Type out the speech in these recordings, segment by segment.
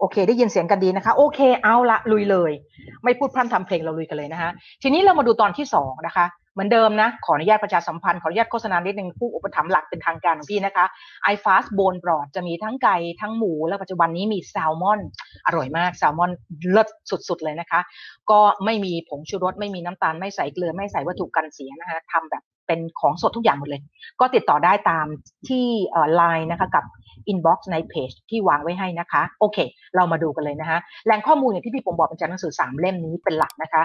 โอเค ได้ยินเสียงกันดีนะคะ โอเค เอาละลุยเลย ไม่พูดพร่ำทำเพลงเราลุยกันเลยนะคะ ทีนี้เรามาดูตอนที่สองนะคะ เหมือนเดิมนะ ขออนุญาตประชาสัมพันธ์ ขออนุญาตโฆษณานิดนึงผู้อุปถัมภ์หลักเป็นทางการของพี่นะคะ i f a s t Bone Broth จะมีทั้งไก่ทั้งหมู และปัจจุบันนี้มีแซลมอน อร่อยมาก แซลมอนเลิศสุดๆเลยนะคะ ก็ไม่มีผงชูรส ไม่มีน้ำตาล ไม่ใส่เกลือ ไม่ใส่วัตถุกันเสียนะคะทำแบบ เป็นของสดทุกอย่างหมดเลย ก็ติดต่อได้ตามที่ไลน์นะคะกับ inbox ในเพจที่วางไว้ให้นะคะ โอเค เรามาดูกันเลยนะคะแหล่งข้อมูลอย่างที่พี่ผมบอกเป็นจากหนังสือสามเล่มนี้เป็นหลักนะคะ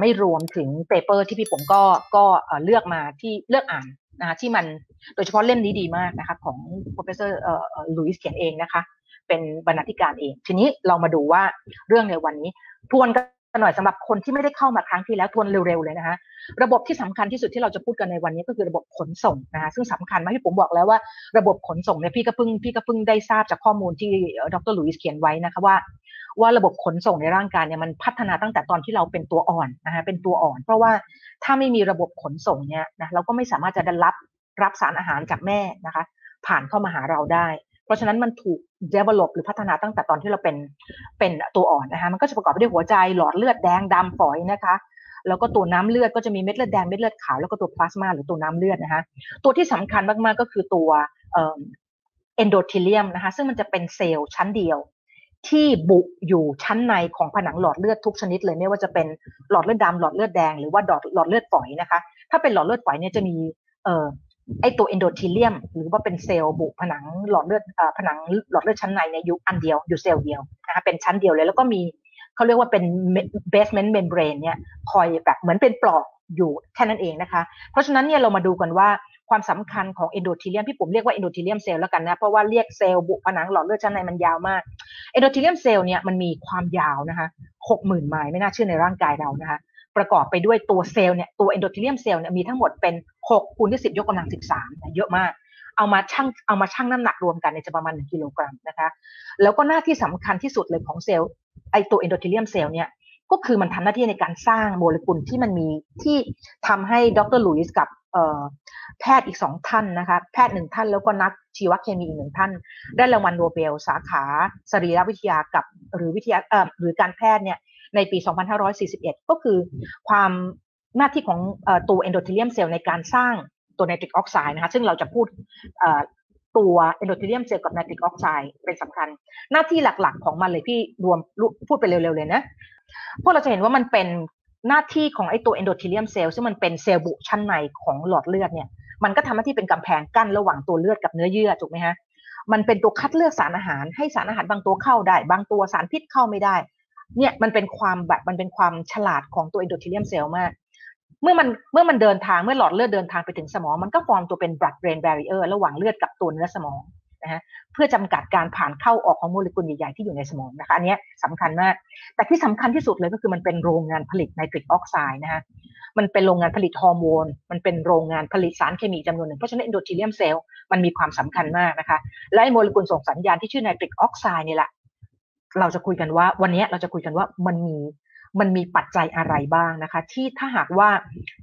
ไม่รวมถึงเปเปอร์ที่พี่ผมก็ก็เลือกมาที่เลือกอ่านนะคะที่มันโดยเฉพาะเล่มนี้ดีมากนะคะของ professor ลุยส์เขียนเองนะคะ เป็นบรรณาธิการเอง ทีนี้เรามาดูว่าเรื่องในวันนี้ทวนกัน หน่อยสำหรับคนที่ไม่ได้เข้ามาครั้งที่แล้วทวนเร็วๆเลยนะคะระบบที่สำคัญที่สุดที่เราจะพูดกันในวันนี้ก็คือระบบขนส่งนะคะซึ่งสำคัญมากที่ผมบอกแล้วว่า ระบบขนส่งเนี่ยพี่ก็เพิ่งพี่ก็เพิ่งได้ทราบจากข้อมูลที่ดรลุยส์เขียนไว้นะคะว่า ว่าระบบขนส่งในร่างกายเนี่ยมันพัฒนาตั้งแต่ตอนที่เราเป็นตัวอ่อนนะคะเป็นตัวอ่อน เพราะว่าถ้าไม่มีระบบขนส่งเนี่ยนะเราก็ไม่สามารถจะได้รับรับสารอาหารจากแม่นะคะ ผ่านเข้ามาหาเราได้ เพราะฉะนั้นมันถูก develop หรือพัฒนาตั้งแต่ตอนที่เราเป็นเป็นตัวอ่อนนะคะมันก็จะประกอบไปด้วยหัวใจหลอดเลือดแดงดำฝอยนะคะแล้วก็ตัวน้ำเลือดก็จะมีเม็ดเลือดแดงเม็ดเลือดขาวแล้วก็ตัวพลาสมาหรือตัวน้ำเลือดนะคะตัวที่สำคัญมากๆก็คือตัวเอนโดทิเลียมนะคะซึ่งมันจะเป็นเซลล์ชั้นเดียว ที่บุอยู่ชั้นในของผนังหลอดเลือดทุกชนิดเลยไม่ว่าจะเป็นหลอดเลือดดาหลอดเลือดแดงหรือว่าหลอดเลือดฝอยนะคะ ถ้าเป็นหลอดเลือดฝอยเนี่ยจะมีเอ่อ ไอตัวเอนโดทิเลียม หรือว่าเป็นเซลล์บุผนังหลอดเลือดผนังหลอดเลือดชั้นในเนี่ยอยู่อันเดียวอยู่เซลล์เดียวนะคะเป็นชั้นเดียวเลยแล้วก็มีเขาเรียกว่าเป็น basement membrane เนี่ยคอยแบบเหมือนเป็นปลอกอยู่แค่นั้นเองนะคะ เพราะฉะนั้นเนี่ยเรามาดูกันว่าความสำคัญของเอนโดทีเลียมพี่ผมเรียกว่าเอนโดทีเลียมเซลล์แล้วกันนะ เพราะว่าเรียกเซลล์บุผนังหลอดเลือดชั้นในมันยาวมากเอนโดทีเลียมเซลล์เนี่ยมันมีความยาวนะคะหกหมื่นไมล์ไม่น่าเชื่อในร่างกายเรานะคะ ประกอบไปด้วยตัวเซลล์เนี่ยตัวเอนโดทีเลียมเซลล์เนี่ยมีทั้งหมดเป็น6คูณที่10 ยกกำลัง 13เยอะมาก เอามาชั่งเอามาชั่งน้ำหนักรวมกันในจะประมาณ 1 กิโลกรัมนะคะแล้วก็หน้าที่สำคัญที่สุดเลยของเซลล์ไอตัว endothelium cell เนี่ยก็คือมันทำหน้าที่ในการสร้างโมเลกุลที่มันมีที่ทำให้ดรลุยส์กับแพทย์อีกสองท่านนะคะแพทย์หนึ่งท่านแล้วก็นักชีวเคมีอีกหนึ่งท่าน ได้รางวัลโนเบล สาขาสรีรวิทยากับหรือวิทยาหรือการแพทย์เนี่ย ในปี 2541 ก็คือความหน้าที่ของตัว endothelium cell ในการสร้างตัวไนตริกออกไซด์นะคะซึ่งเราจะพูดตัว endothelium cell กับไนตริกออกไซด์เป็นสำคัญ หน้าที่หลักๆของมันเลยพี่ปุ๋มพูดไปเร็วๆเลยนะพวกเราจะเห็นว่ามันเป็นหน้าที่ของไอ้ตัว endothelium cell ซึ่งมันเป็นเซลล์บุชั้นในของหลอดเลือดเนี่ยมันก็ทำหน้าที่เป็นกำแพงกั้นระหว่างตัวเลือดกับเนื้อเยื่อถูกไหมฮะมันเป็นตัวคัดเลือกสารอาหารให้สารอาหารบางตัวเข้าได้ บางตัวสารพิษเข้าไม่ได้ เนี่ยมันเป็นความแบบมันเป็นความฉลาดของตัว endothelium cell มาก เมื่อมันเมื่อมันเดินทางเมื่อหลอดเลือดเดินทางไปถึงสมอง มันก็ฟอร์มตัวเป็น blood brain barrier ระหว่างเลือดกับตัวเนื้อสมองนะฮะเพื่อจำกัดการผ่านเข้าออกของโมเลกุลใหญ่ๆที่อยู่ในสมองนะคะอันนี้สำคัญมาก แต่ที่สำคัญที่สุดเลยก็คือมันเป็นโรงงานผลิตไนตริกออกไซด์นะฮะมันเป็นโรงงานผลิตฮอร์โมน มันเป็นโรงงานผลิตสารเคมีจำนวนหนึ่ง เพราะฉะนั้น endothelium cell มันมีความสำคัญมากนะคะ และโมเลกุลส่งสัญญาณที่ชื่อไนตริกออกไซด์นี่แหละ เราจะคุยกันว่า วันนี้เราจะคุยกันว่ามันมีมันมีปัจจัยอะไรบ้างนะคะ ที่ถ้าหากว่า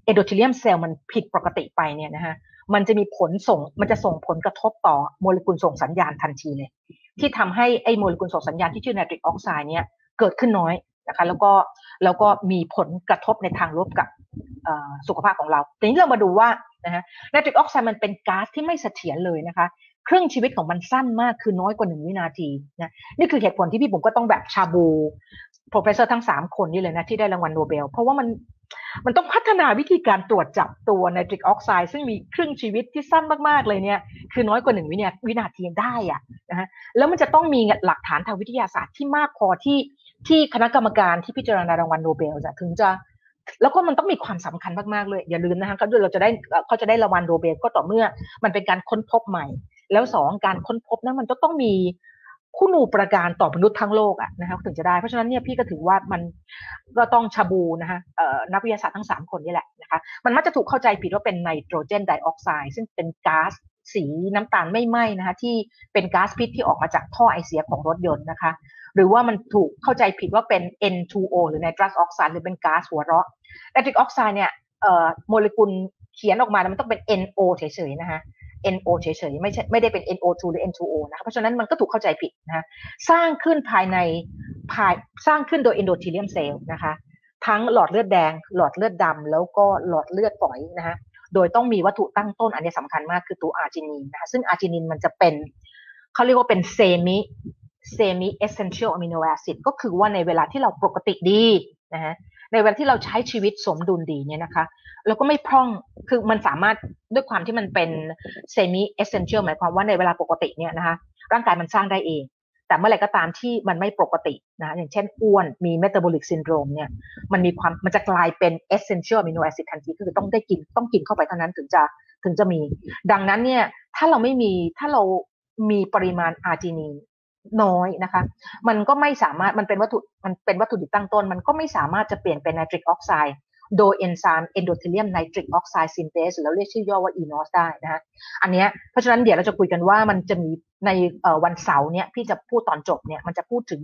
เอโดทีเลียมเซลล์มันผิดปกติไปเนี่ยนะฮะมันจะมีผลส่งมันจะส่งผลกระทบต่อโมเลกุลส่งสัญญาณทันทีเลยที่ทำให้ไอโมเลกุลส่งสัญญาณที่ชื่อไนตริกออกไซด์เนี่ยเกิดขึ้นน้อยนะคะแล้วก็แล้วก็มีผลกระทบในทางลบกับสุขภาพของเราทีนี้เรามาดูว่านะฮะไนตริกออกไซด์มันเป็นก๊าซที่ไม่เสถียรเลยนะคะ ครึ่งชีวิตของมันสั้นมากคือน้อยกว่าหนึ่งวินาทีนะนี่คือเหตุผลที่พี่ปุ๋มก็ต้องแบบชาบู professor ทั้งสามคนนี่เลยนะที่ได้รางวัลโนเบล เพราะว่ามันมันต้องพัฒนาวิธีการตรวจจับตัวไนตริกออกไซด์ซึ่งมีครึ่งชีวิตที่สั้นมาก ๆ เลยเนี่ย คือน้อยกว่าหนึ่งวินาวินาทีได้อะนะฮะแล้วมันจะต้องมีหลักฐานทางวิทยาศาสตร์ที่มากพอที่ที่คณะกรรมการที่พิจารณารางวัลโนเบลจะถึงจะแล้วก็มันต้องมีความสำคัญมากๆเลย อย่าลืมนะคะเขาเราจะได้เขาจะได้รางวัลโนเบลก็ต่อเมื่อ มันเป็นการค้นพบใหม่ แล้วสองการค้นพบนั้นมันก็ต้องมีคุณูประการต่อมนุษย์ทั้งโลกอะนะคะถึงจะได้ เพราะฉะนั้นเนี่ยพี่ก็ถือว่ามันก็ต้องชาบูนะคะนักวิทยาศาสตร์ทั้ง 3 คนนี่แหละนะคะมันมักจะถูกเข้าใจผิดว่าเป็นไนโตรเจนไดออกไซด์ซึ่งเป็นก๊าซสีน้ำตาลไม่ไหม้นะคะที่เป็นก๊าซพิษที่ออกมาจากท่อไอเสียของรถยนต์นะคะ หรือว่ามันถูกเข้าใจผิดว่าเป็น N2O หรือไนตรัสออกไซด์หรือเป็นก๊าซหัวเราะไนตริกออกไซด์เนี่ยโมเลกุลเขียนออกมามันต้องเป็น NO เฉยๆนะคะ NO เฉยๆไม่ใช่ไม่ได้เป็น NO2 หรือ N2O นะคะเพราะฉะนั้นมันก็ถูกเข้าใจผิดนะสร้างขึ้นภายในภายสร้างขึ้นโดย endothelium cell นะคะ ทั้งหลอดเลือดแดง หลอดเลือดดำแล้วก็หลอดเลือดฝอยนะคะโดยต้องมีวัตถุตั้งต้นอันนี้สำคัญมากคือตัวอาร์จินีนนะคะซึ่งอาร์จินีนมันจะเป็นเขาเรียกว่าเป็น semi semi-essential amino acid ก็คือว่าในเวลาที่เราปกติดีนะฮะ ในเวลาที่เราใช้ชีวิตสมดุลดีเนี่ยนะคะเราก็ไม่พร่องคือมันสามารถด้วยความที่มันเป็น semi-essential หมายความว่าในเวลาปกติเนี่ยนะคะร่างกายมันสร้างได้เอง แต่เมื่อไหร่ก็ตามที่มันไม่ปกตินะอย่างเช่นอ้วนมี metabolic syndrome เนี่ยมันมีความมันจะกลายเป็น essential amino acid ทันทีคือต้องได้กินต้องกินเข้าไปเท่านั้นถึงจะถึงจะมี ดังนั้นเนี่ยถ้าเราไม่มีถ้าเรามีปริมาณอาร์จินีน น้อยนะคะ มันก็ไม่สามารถมันเป็นวัตถุมันเป็นวัตถุดิบตั้งต้น มันก็ไม่สามารถจะเปลี่ยนเป็นไนตริกออกไซด์โดยเอนไซม์ endothelium nitric oxide synthase แล้วเรียกชื่อย่อว่า eNOS ได้นะคะอันนี้เพราะฉะนั้นเดี๋ยวเราจะคุยกันว่ามันจะมีในวันเสาร์เนี่ยพี่จะพูดตอนจบเนี่ยมันจะพูดถึง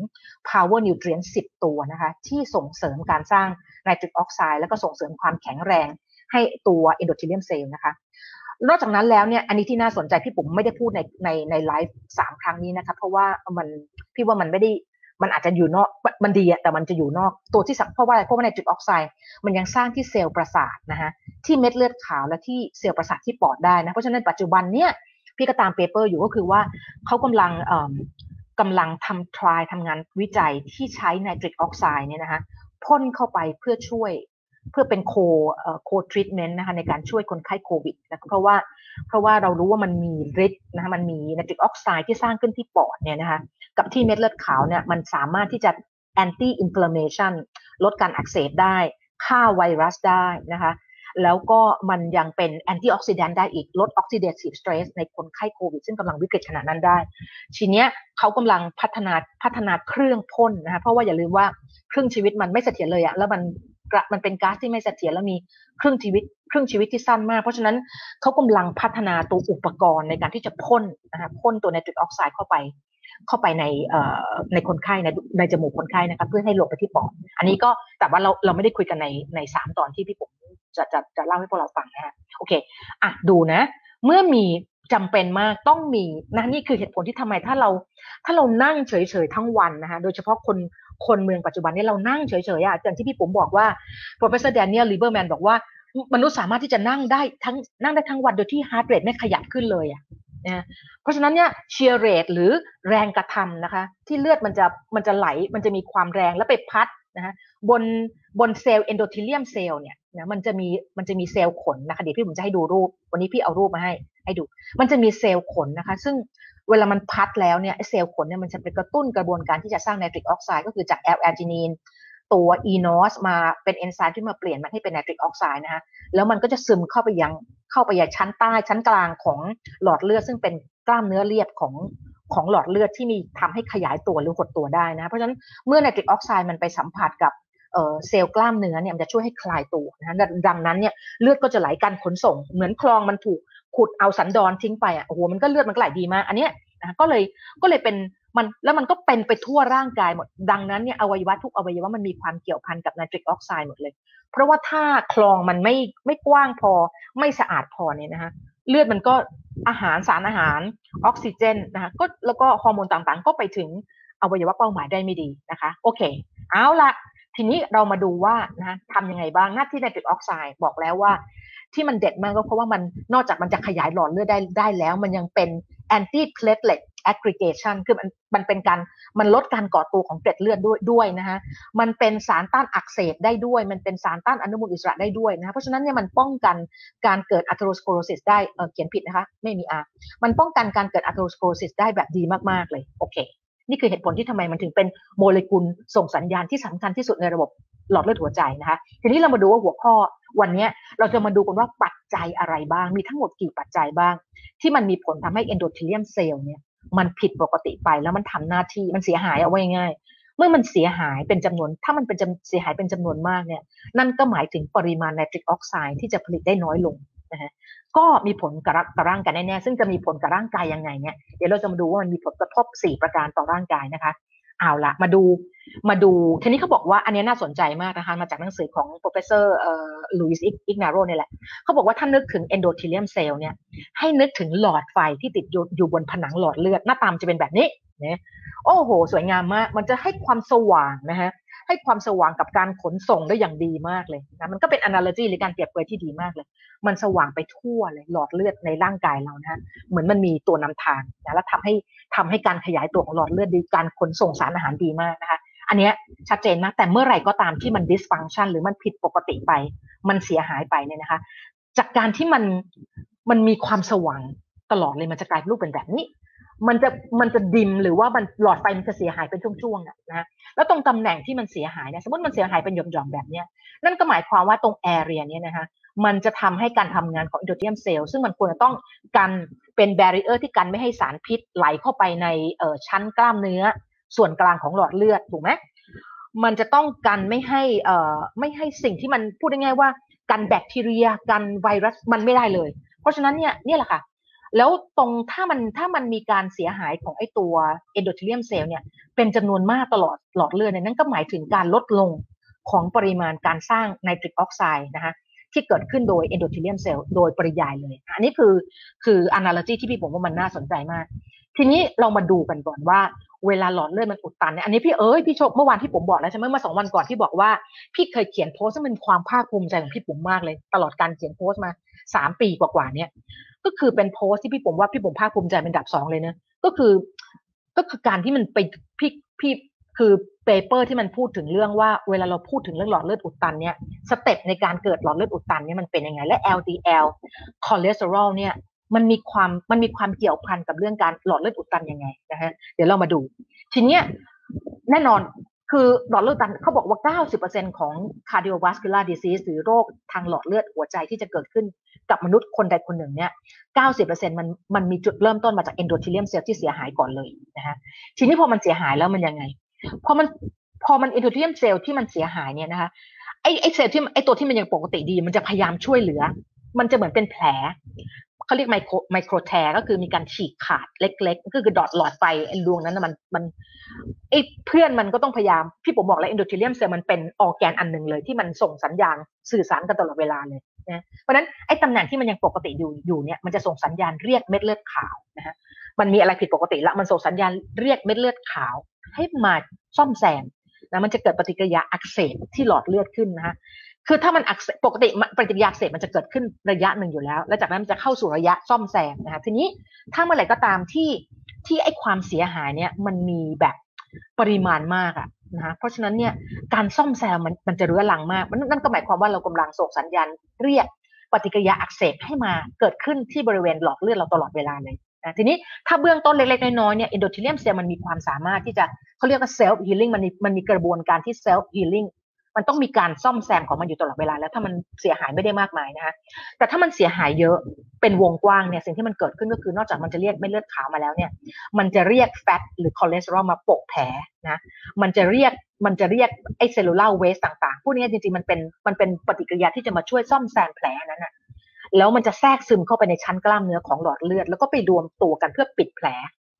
power nutrient 10 ตัวนะคะที่ส่งเสริมการสร้างไนตริกออกไซด์แล้วก็ส่งเสริมความแข็งแรงให้ตัว endothelium cell นะคะ นอกจากนั้นแล้วเนี่ยอันนี้ที่น่าสนใจพี่ปุ๋มไม่ได้พูดในในในไลฟ์สามครั้งนี้นะคะเพราะว่ามันพี่ว่ามันไม่ได้มันอาจจะอยู่นอกมันดีอะแต่มันจะอยู่นอกตัวที่สัเพราะว่าอะไรเพราะว่าไนตริกออกไซด์มันยังสร้างที่เซลล์ประสาทนะฮะที่เม็ดเลือดขาวและที่เซลล์ประสาทที่ปอดได้นะเพราะฉะนั้นปัจจุบันเนี่ยพี่ก็ตาม paper อยู่ก็คือว่าเขากำลังกำลังทำ trial ทำงานวิจัยที่ใช้ไนตริกออกไซด์เนี่ยนะคะพ่นเข้าไปเพื่อช่วย เพื่อเป็น co- co-treatment นะคะในการช่วยคนไข้โควิดนะเพราะว่าเพราะว่าเรารู้ว่ามันมีฤทธิ์นะคะมันมีไนตริกออกไซด์ที่สร้างขึ้นที่ปอดเนี่ยนะคะกับที่เม็ดเลือดขาวเนี่ยมันสามารถที่จะ anti-inflammation ลดการอักเสบได้ฆ่าไวรัสได้นะคะแล้วก็มันยังเป็น antioxidant ได้อีกลด oxidative stress ในคนไข้โควิด ซึ่งกำลังวิกฤตขนาดนั้นได้ ทีเนี้ยเขากำลังพัฒนาพัฒนาเครื่องพ่นนะคะเพราะว่าอย่าลืมว่าครึ่งชีวิตมันไม่เสถียรเลยอะแล้วมัน มันเป็นก๊าซที่ไม่เสถียรแล้วมีครึ่งชีวิต ครึ่งชีวิตที่สั้นมาก เพราะฉะนั้นเขากำลังพัฒนาตัวอุปกรณ์ในการที่จะพ่นนะคะพ่นตัวไนตริกออกไซด์เข้าไป เข้าไปในในคนไข้ในในจมูกคนไข้นะคะเพื่อให้หลบไปที่ปอดอันนี้ก็แต่ว่าเราเราไม่ได้คุยกันในในสามตอนที่พี่ผมจะจะจะเล่าให้พวกเราฟังนะฮะโอเคอะดูนะ เมื่อมีจำเป็นมากต้องมีนะนี่คือเหตุผลที่ทำไมถ้าเรา ถ้าเรานั่งเฉยๆทั้งวันนะคะโดยเฉพาะคนคนเมืองปัจจุบันนี้เรานั่งเฉยๆอะอย่างที่พี่ปุ๋มบอกว่า professor Daniel Lieberman บอกว่ามนุษย์สามารถที่จะนั่งได้ทั้งนั่งได้ทั้งวันโดยที่ heart rate ไม่ขยับขึ้นเลยอะนะเพราะฉะนั้นเนี่ย shear rate หรือแรงกระทำนะคะ ที่เลือดมันจะมันจะไหลมันจะมีความแรงแล้วไปพัดนะฮะบนบนเซลล์ endothelium cell เนี่ย นะมันจะมีมันจะมีเซลล์ขนนะคะเดี๋ยวพี่ปุ๋มจะให้ดูรูป วันนี้พี่เอารูปมาให้ ให้ดู มันจะมีเซลล์ขนนะคะ ซึ่งเวลามันพัดแล้วเนี่ยเซลล์ขนเนี่ยมันจะไปกระตุ้นกระบวนการที่จะสร้างไนตริกออกไซด์ก็คือจาก L-arginine ตัว eNOS มาเป็นเอนไซม์ที่มาเปลี่ยนมันให้เป็นไนตริกออกไซด์นะคะแล้วมันก็จะซึมเข้าไปยังเข้าไปยังชั้นใต้ชั้นกลางของหลอดเลือดซึ่งเป็นกล้ามเนื้อเรียบของของหลอดเลือดที่มีทำให้ขยายตัวหรือหดตัวได้นะเพราะฉะนั้นเมื่อไนตริกออกไซด์มันไปสัมผัสกับ เซลล์กล้ามเนื้อเนี่ยมันจะช่วยให้คลายตัวนะดังนั้นเนี่ยเลือดก็จะไหลการขนส่ง เหมือนคลองมันถูกขุดเอาสันดอนทิ้งไปอะโอ้โหมันก็เลือดมันก็ไหลดีมากอันนี้นะก็เลยก็เลยเป็นมันแล้วมันก็เป็นไปทั่วร่างกายหมด ดังนั้นเนี่ยอวัยวะทุกอวัยวะมันมีความเกี่ยวพันกับไนตริกออกไซด์หมดเลย เพราะว่าถ้าคลองมันไม่ไม่กว้างพอไม่สะอาดพอเนี่ยนะคะเลือดมันก็อาหารสารอาหารออกซิเจนนะคะก็แล้วก็ฮอร์โมนต่างๆ ก็ไปถึงอวัยวะเป้าหมายได้ไม่ดีนะคะ โอเค เอาละ ทีนี้เรามาดูว่านะทำยังไงบ้างหน้าที่ไนตริกออกไซด์บอกแล้วว่า ที่มันเด็ดมากก็เพราะว่ามันนอกจากมันจะขยายหลอดเลือดได้ได้แล้ว มันยังเป็น anti platelet aggregation คือมันมันเป็นการมันลดการก่อตัวของเกล็ดเลือดด้วยด้วยนะฮะมันเป็นสารต้านอักเสบได้ด้วย มันเป็นสารต้านอนุมูลอิสระได้ด้วยนะะเพราะฉะนั้นเนี่ยมันป้องกันการเกิดอัตโรสโคโรซิสได้เเขียนผิดนะคะ ไม่มีอามันป้องกันการเกิด atherosclerosis ได้แบบดีมากๆเลยโอเค นี่คือเหตุผลที่ทำไมมันถึงเป็นโมเลกุลส่งสัญญาณที่สำคัญที่สุดในระบบหลอดเลือดหัวใจนะคะ ทีนี้เรามาดูว่าหัวข้อวันนี้เราจะมาดูกันว่าปัจจัยอะไรบ้าง มีทั้งหมดกี่ปัจจัยบ้าง ที่มันมีผลทำให้ endothelium cell เนี่ยมันผิดปกติไปแล้วมันทำหน้าที่มันเสียหายเอาไว้ง่ายเมื่อมันเสียหายเป็นจำนวน ถ้ามันเป็นเสียหายเป็นจำนวนมากเนี่ยนั่นก็หมายถึงปริมาณไนตริกออกไซด์ที่จะผลิตได้น้อยลง นะฮะก็มีผลกับร่างกายแน่ๆซึ่งจะมีผลกับร่างกายยังไงเนี่ยเดี๋ยวเราจะมาดูว่ามันมีผลกระทบ 4 ประการต่อร่างกายนะคะเอาละมาดูมาดูทีนี้เขาบอกว่าอันนี้น่าสนใจมากนะคะมาจากหนังสือของ professor เอ่อลุยส์อิกนาโรนี่แหละเขาบอกว่าถ้านึกถึง endothelium cell เนี่ยให้นึกถึงหลอดไฟที่ติดอยู่อยู่บนผนังหลอดเลือดหน้าตามจะเป็นแบบนี้นะโอ้โห สวยงามมาก มันจะให้ความสว่างนะฮะ ให้ความสว่างกับการขนส่งได้อย่างดีมากเลยนะมันก็เป็น analogy หรือการเปรียบเปรยบที่ดีมากเลย มันสว่างไปทั่วเลย หลอดเลือดในร่างกายเรานะฮะเหมือนมันมีตัวนำทางนะแล้วทำให้ทำให้การขยายตัวของหลอดเลือดดีการขนส่งสารอาหารดีมากนะคะอันนี้ชัดเจนมากแต่เมื่อไหร่ก็ตามที่มัน dysfunction หรือมันผิดปกติไป มันเสียหายไปเนี่ยนะคะ จากการที่มันมันมีความสว่างตลอดเลยมันจะกลายเป็นรูปเป็นแบบนี้ มันจะมันจะดิมหรือว่ามันหลอดไฟมันจะเสียหายเป็นช่วงๆนะแล้วตรงตำแหน่งที่มันเสียหายเนี่ยสมมติมันเสียหายเป็นหย่อมๆแบบเนี้ยนั่นก็หมายความว่าตรง area เนี่ยนะคะมันจะทำให้การทำงานของ endothelium cell ซึ่งมันควรจะต้องกันเป็น barrier ที่กันไม่ให้สารพิษไหลเข้าไปในเอ่อชั้นกล้ามเนื้อ ส่วนกลางของหลอดเลือดถูกไหมมันจะต้องกันไม่ให้เอ่อไม่ให้สิ่งที่มันพูดง่ายๆว่ากันแบคทีเรียกันไวรัสมันไม่ได้เลย เพราะฉะนั้นเนี่ยนี่แหละค่ะ แล้วตรงถ้ามันถ้ามันมีการเสียหายของไอ้ตัว endothelium cell เนี่ยเป็นจำนวนมากตลอดหลอดเลือดเนี่ยนั่นก็หมายถึงการลดลงของปริมาณการสร้างไนตริกออกไซด์นะคะที่เกิดขึ้นโดยเอนโดเทเลียมเซลล์โดยปริยายเลยอันนี้คือคือ analogy ที่พี่ผมว่ามันน่าสนใจมาก ทีนี้เรามาดูกันก่อนว่าเวลาหลอดเลือดมันอุดตันเนี่ยอันนี้พี่เอ้ยพี่โชคเมื่อวานที่ผมบอกแล้วใช่ไหมเมื่อสองวันก่อนที่บอกว่าพี่เคยเขียนโพสต์ซึ่งเป็นความภาคภูมิใจของพี่ปุ๋มมากเลย ตลอดการเขียนโพสต์มาสามปีกว่าๆเนี่ย ก็คือเป็นโพสต์ที่พี่ผมว่าพี่ผมภาคภูมิใจเป็นดับสองเลยนะก็คือ ก็คือการที่มันไปพี่พี่คือ paper ที่มันพูดถึงเรื่องว่าเวลาเราพูดถึงเรื่องหลอดเลือดอุดตันเนี่ย step ในการเกิดหลอดเลือดอุดตันเนี่ยมันเป็นยังไงและ LDL คอเลสเตอรอลเนี่ยมันมีความมันมีความเกี่ยวพันกับเรื่องการหลอดเลือดอุดตันยังไงนะฮะเดี๋ยวเรามาดู ทีเนี้ยแน่นอนคือหลอดเลือดตันเขาบอกว่า 90%ของ cardiovascular disease หรือโรคทางหลอดเลือดหัวใจที่จะเกิดขึ้น กับมนุษย์คนใดคนหนึ่งเนี่ย90%มันมันมีจุดเริ่มต้นมาจาก endothelium cell ที่เสียหายก่อนเลยนะฮะทีนี้พอมันเสียหายแล้วมันยังไงพอมันพอมัน endothelium cell ที่มันเสียหายเนี่ยนะคะไอไอเซลล์ที่ไอตัวที่มันยังปกติดี มันจะพยายามช่วยเหลือ มันจะเหมือนเป็นแผล เขาเรียกไมโครไมโครแทร์ก็คือมีการฉีกขาดเล็กๆ ก็คือดอทหลอดไฟดวงนั้นมันมันไอ้เพื่อนมันก็ต้องพยายามพี่ผมบอกแล้วเอนโดเทเลียมเซลล์มันเป็นออแกนอันหนึ่งเลยที่มันส่งสัญญาณสื่อสารกันตลอดเวลาเลยนะเพราะนั้นไอ้ตำแหน่งที่มันยังปกติอยู่อยู่เนี่ยมันจะส่งสัญญาณเรียกเม็ดเลือดขาวนะฮะมันมีอะไรผิดปกติละมันส่งสัญญาณเรียกเม็ดเลือดขาว ให้มาซ่อมแซมนะมันจะเกิดปฏิกิริยาอักเสบที่หลอดเลือดขึ้นนะฮะ คือถ้ามันอักเสบปกติปฏิกิริยาอักเสบมันจะเกิดขึ้นระยะหนึ่งอยู่แล้ว แล้วจากนั้นมันจะเข้าสู่ระยะซ่อมแซมนะคะทีนี้ถ้าเมื่อไหร่ก็ตามที่ที่ไอ้ความเสียหายเนี่ยมันมีแบบปริมาณมากอะนะคะเพราะฉะนั้นเนี่ยการซ่อมแซมมันมันจะเรื้อรังมากนั่นก็หมายความว่าเรากำลังส่งสัญญาณเรียกปฏิกิริยาอักเสบให้มาเกิดขึ้นที่บริเวณหลอดเลือดเราตลอดเวลาเลยนะทีนี้ถ้าเบื้องต้นเล็กๆน้อยๆเนี่ย endothelium เซลล์มันมีความสามารถที่จะเขาเรียกว่า self-healing มันมีมันมีกระบวนการที่ self-healing มันต้องมีการซ่อมแซมของมันอยู่ตลอดเวลา แล้วถ้ามันเสียหายไม่ได้มากมายนะคะแต่ถ้ามันเสียหายเยอะเป็นวงกว้างเนี่ยสิ่งที่มันเกิดขึ้นก็คือนอกจากมันจะเรียกเม็ดเลือดขาวมาแล้วเนี่ย มันจะเรียก fat หรือคอเลสเตอรอลมาปะแผลนะมันจะเรียกมันจะเรียกไอ cellular waste ต่างๆ พวกนี้จริงๆมันเป็นมันเป็นปฏิกิริยาที่จะมาช่วยซ่อมแซมแผลนั้นนะแล้วมันจะแทรกซึมเข้าไปในชั้นกล้ามเนื้อของหลอดเลือด แล้วก็ไปรวมตัวกันเพื่อปิดแผล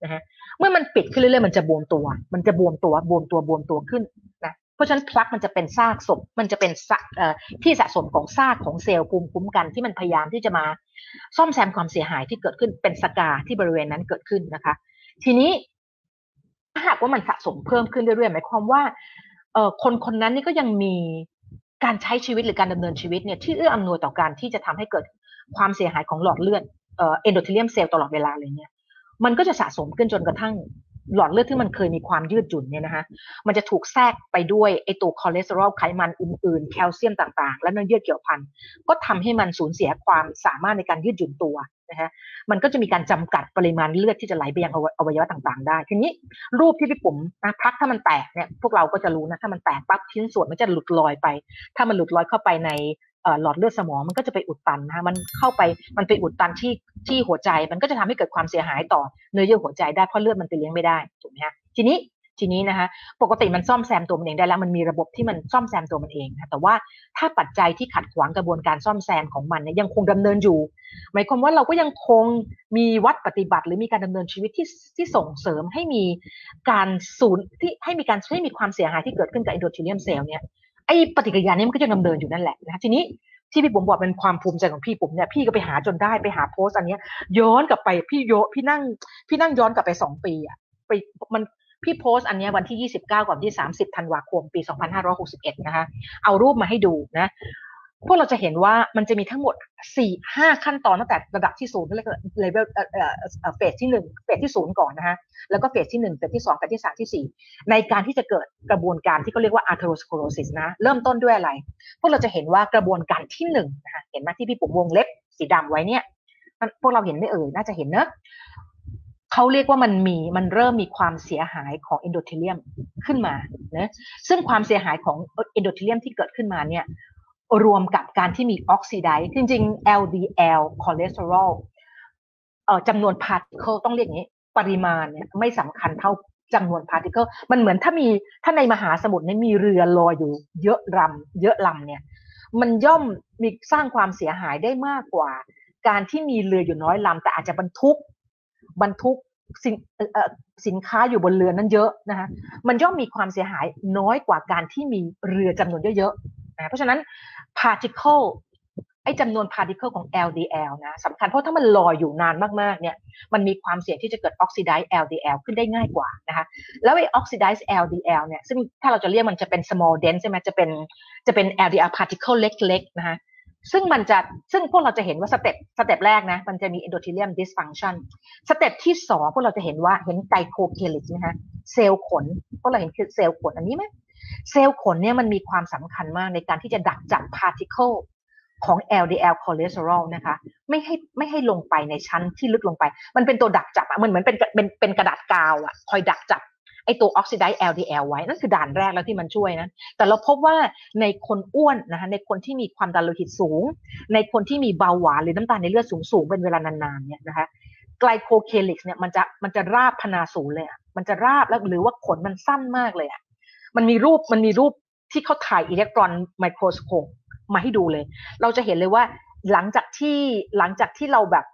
นะฮะเมื่อมันปิดขึ้นเรื่อยๆมันจะบวมตัว มันจะบวมตัวบวมตัวบวมตัวขึ้นนะ เพราะฉะนั้น plaque มันจะเป็นซากศพมันจะเป็นที่สะสมของซากของเซลล์ภูมิคุ้มกันที่มันพยายามที่จะมาซ่อมแซมความเสียหายที่เกิดขึ้นเป็น scar ที่บริเวณนั้นเกิดขึ้นนะคะ ทีนี้ถ้าหากว่ามันสะสมเพิ่มขึ้นเรื่อยๆหมายความว่าคนคนนั้นนี่ก็ยังมีการใช้ชีวิตหรือการดำเนินชีวิตเนี่ยที่เอื้ออำนวยต่อการที่จะทำให้เกิดความเสียหายของหลอดเลือด endothelium เซลล์ตลอดเวลาเลยเนี่ยมันก็จะสะสมขึ้นจนกระทั่ง หลอดเลือดที่มันเคยมีความยืดหยุ่นเนี่ยนะคะมันจะถูกแทรกไปด้วยไอตัวคอเลสเตอรอลไขมันอื่นๆ แคลเซียมต่างๆ และเนื้อเยื่อเกี่ยวพันก็ทำให้มันสูญเสียความสามารถในการยืดหยุ่นตัวนะฮะมันก็จะมีการจำกัดปริมาณเลือดที่จะไหลไปยังอวัยวะต่างๆ ได้ ทีนี้รูปที่พี่ปุ๋มนะพักถ้ามันแตกเนี่ยพวกเราก็จะรู้นะถ้ามันแตกปั๊บชิ้นส่วนมันจะหลุดลอยไป ถ้ามันหลุดลอยเข้าไปใน หลอดเลือดสมองมันก็จะไปอุดตันนะคะมันเข้าไปมันไปอุดตันที่ที่หัวใจ มันก็จะทำให้เกิดความเสียหายต่อเนื้อเยื่อหัวใจได้เพราะเลือดมันไปเลี้ยงไม่ได้ถูกไหมฮะทีนี้ทีนี้นะคะปกติมันซ่อมแซมตัวมันเองได้แล้วมันมีระบบที่มันซ่อมแซมตัวมันเองนะแต่ว่าถ้าปัจจัยที่ขัดขวางกระบวนการซ่อมแซมของมันเนี่ยยังคงดำเนินอยู่ หมายความว่าเราก็ยังคงมีวัตรปฏิบัติ หรือมีการดำเนินชีวิตที่ที่ส่งเสริมให้มีการสูญที่ให้มีการให้มีความเสียหายที่เกิดขึ้นกับ endothelium เซลล์เนี่ย ไอ้ปฏิกิริยานี้มันก็จะดำเนินอยู่นั่นแหละนะทีนี้ที่พี่ผมบอกเป็นความภูมิใจของพี่ผมเนี่ยพี่ก็ไปหาจนได้ไปหาโพสต์อันนี้ย้อนกลับไปพี่โยพี่นั่ง พี่นั่งย้อนกลับไปสองปีอะไปมันพี่โพสต์อันนี้วันที่ 29ก่อนที่ 30 ธันวาคม ปี 2561 นะคะ เอารูปมาให้ดูนะ พวกเราจะเห็นว่ามันจะมีทั้งหมด4 5ขั้นตอนตั้งแต่ระดับที่ศูนย์เรียกเลเวลเฟสที่1เฟสที่ศูนย์ก่อนนะคะแล้วก็เฟสที่1เฟสที่2เฟสที่3ที่4ในการที่จะเกิดกระบวนการที่เขาเรียกว่า atherosclerosis นะเริ่มต้นด้วยอะไร พวกเราจะเห็นว่ากระบวนการที่1นะคะเห็นไหมที่พี่ปุ่มวงเล็บสีดำไว้เนี่ยพวกเราเห็นไม่เอ่ยน่าจะเห็นเนอะเขาเรียกว่ามันมีมันเริ่มมีความเสียหายของ endothelium ขึ้นมาเนะซึ่งความเสียหายของ endothelium ที่เกิดขึ้นมาเนี่ย รวมกับการที่มี oxidize จริงๆ LDL คอเลสเตอรอลจำนวน particle ต้องเรียกอย่างนี้ ปริมาณเนี่ยไม่สำคัญเท่าจำนวน particle มันเหมือนถ้ามีถ้าในมหาสมุทรนี่มีเรือลอยอยู่ เยอะลำเยอะลำเนี่ย มันย่อมมีสร้างความเสียหายได้มากกว่า การที่มีเรืออยู่น้อยลำแต่อาจจะบรรทุกบรรทุกสินสินค้าอยู่บนเรือนั้นเยอะนะคะมันย่อมมีความเสียหายน้อยกว่าการที่มีเรือจำนวนเยอะๆนะเพราะฉะนั้น particle ไอ้จำนวน particle ของ LDL นะสำคัญเพราะถ้ามันลอยอยู่นานมากๆเนี่ยมันมีความเสี่ยงที่จะเกิด oxidize LDL ขึ้นได้ง่ายกว่านะคะแล้วไอ้ oxidize LDL เนี่ยซึ่งถ้าเราจะเรียกมันจะเป็น small dense ใช่ไหมจะเป็นจะเป็น LDL particle เล็กๆนะคะซึ่งมันจะซึ่งพวกเราจะเห็นว่า step step แรกนะ มันจะมี endothelium dysfunction step ที่สองพวกเราจะเห็นว่าเห็น glycocalyx นะคะเซลล์ขนพวกเราเห็นคือเซลล์ขนอันนี้ไหม เซลล์ขนเนี่ยมันมีความสำคัญมากในการที่จะดักจับ particle ของ LDL คอเลสเตอรอลนะคะ ไม่ให้ไม่ให้ลงไปในชั้นที่ลึกลงไป มันเป็นตัวดักจับอะมันเหมือนเป็นเป็นเป็นกระดาษกาวอะคอยดักจับไอตัวออกซิไดซ์ LDL ไว้ นั่นคือด่านแรกแล้วที่มันช่วยนะ แต่เราพบว่าในคนอ้วนนะคะในคนที่มีความดันโลหิตสูง ในคนที่มีเบาหวานหรือน้ำตาลในเลือดสูงสูงเป็นเวลานานๆเนี่ยนะคะไกลโคเคลิกเนี่ยมันจะมันจะราบพนาสูงเลยอะมันจะราบแล้วหรือว่าขนมันสั้นมากเลยอะ มันมีรูปมันมีรูปที่เขาถ่ายอิเล็กตรอนไมโครสโคปมาให้ดูเลย เราจะเห็นเลยว่าหลังจากที่หลังจากที่เราแบบ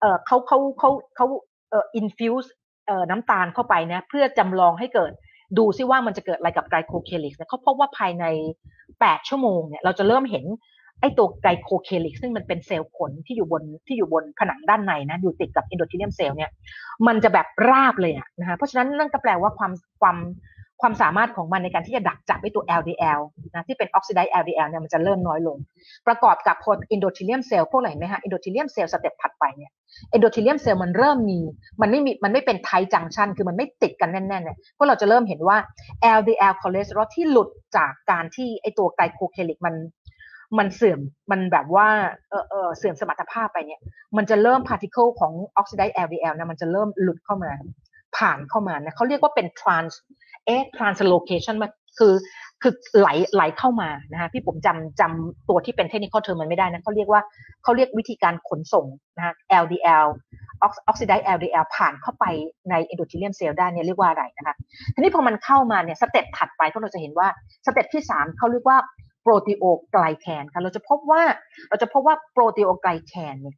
เออเขาเขาเขาเขาเอ่อ infuse น้ำตาลเข้าไปนะเพื่อจำลองให้เกิดดูซิว่ามันจะเกิดอะไรกับ glycocalyx เนี่ยเขาพบว่าภายใน 8 ชั่วโมงเนี่ยเราจะเริ่มเห็นไอ้ตัว glycocalyx ซึ่งมันเป็นเซลล์ขนที่อยู่บนที่อยู่บนผนังด้านในนะอยู่ติดกับ endothelium เซลล์เนี่ยมันจะแบบราบเลยนะคะเพราะฉะนั้นนั่นก็แปลว่าความความ ความสามารถของมันในการที่จะดักจับไอ้ตัว LDL นะที่เป็น oxidize LDL เนี่ยมันจะเริ่มน้อยลง ประกอบกับพอ endothelium เซลล์พวกเราเห็นไหมฮะ endothelium เซลล์ step ถัดไปเนี่ย endothelium เซลล์มันเริ่มมี มันไม่มีมันไม่เป็น tight junction คือมันไม่ติดกันแน่นๆเนี่ยพวกเราจะเริ่มเห็นว่า LDL คอเลสเตอรอลที่หลุดจากการที่ไอตัว glycocalyx มันมันเสื่อมมันแบบว่าเออเออเสื่อมสมรรถภาพไปเนี่ย มันจะเริ่ม particle ของ oxidize LDL นะมันจะเริ่มหลุดเข้ามา ผ่านเข้ามานะเขาเรียกว่าเป็น trans เอ๊ะ translocation มันคือคือไหลไหลเข้ามานะคะพี่ผมจำจำตัวที่เป็น technical term มันไม่ได้นะเขาเรียกว่าเขาเรียกวิธีการขนส่งนะคะ LDL oxidize LDL ผ่านเข้าไปใน endothelium เซลล์ได้เนี่ยเรียกว่าอะไรนะคะทีนี้พอมันเข้ามาเนี่ย step ถัดไปก็เราจะเห็นว่า step ที่ 3เขาเรียกว่า proteoglycan ค่ะเราจะพบว่าเราจะพบว่า proteoglycan เนี่ย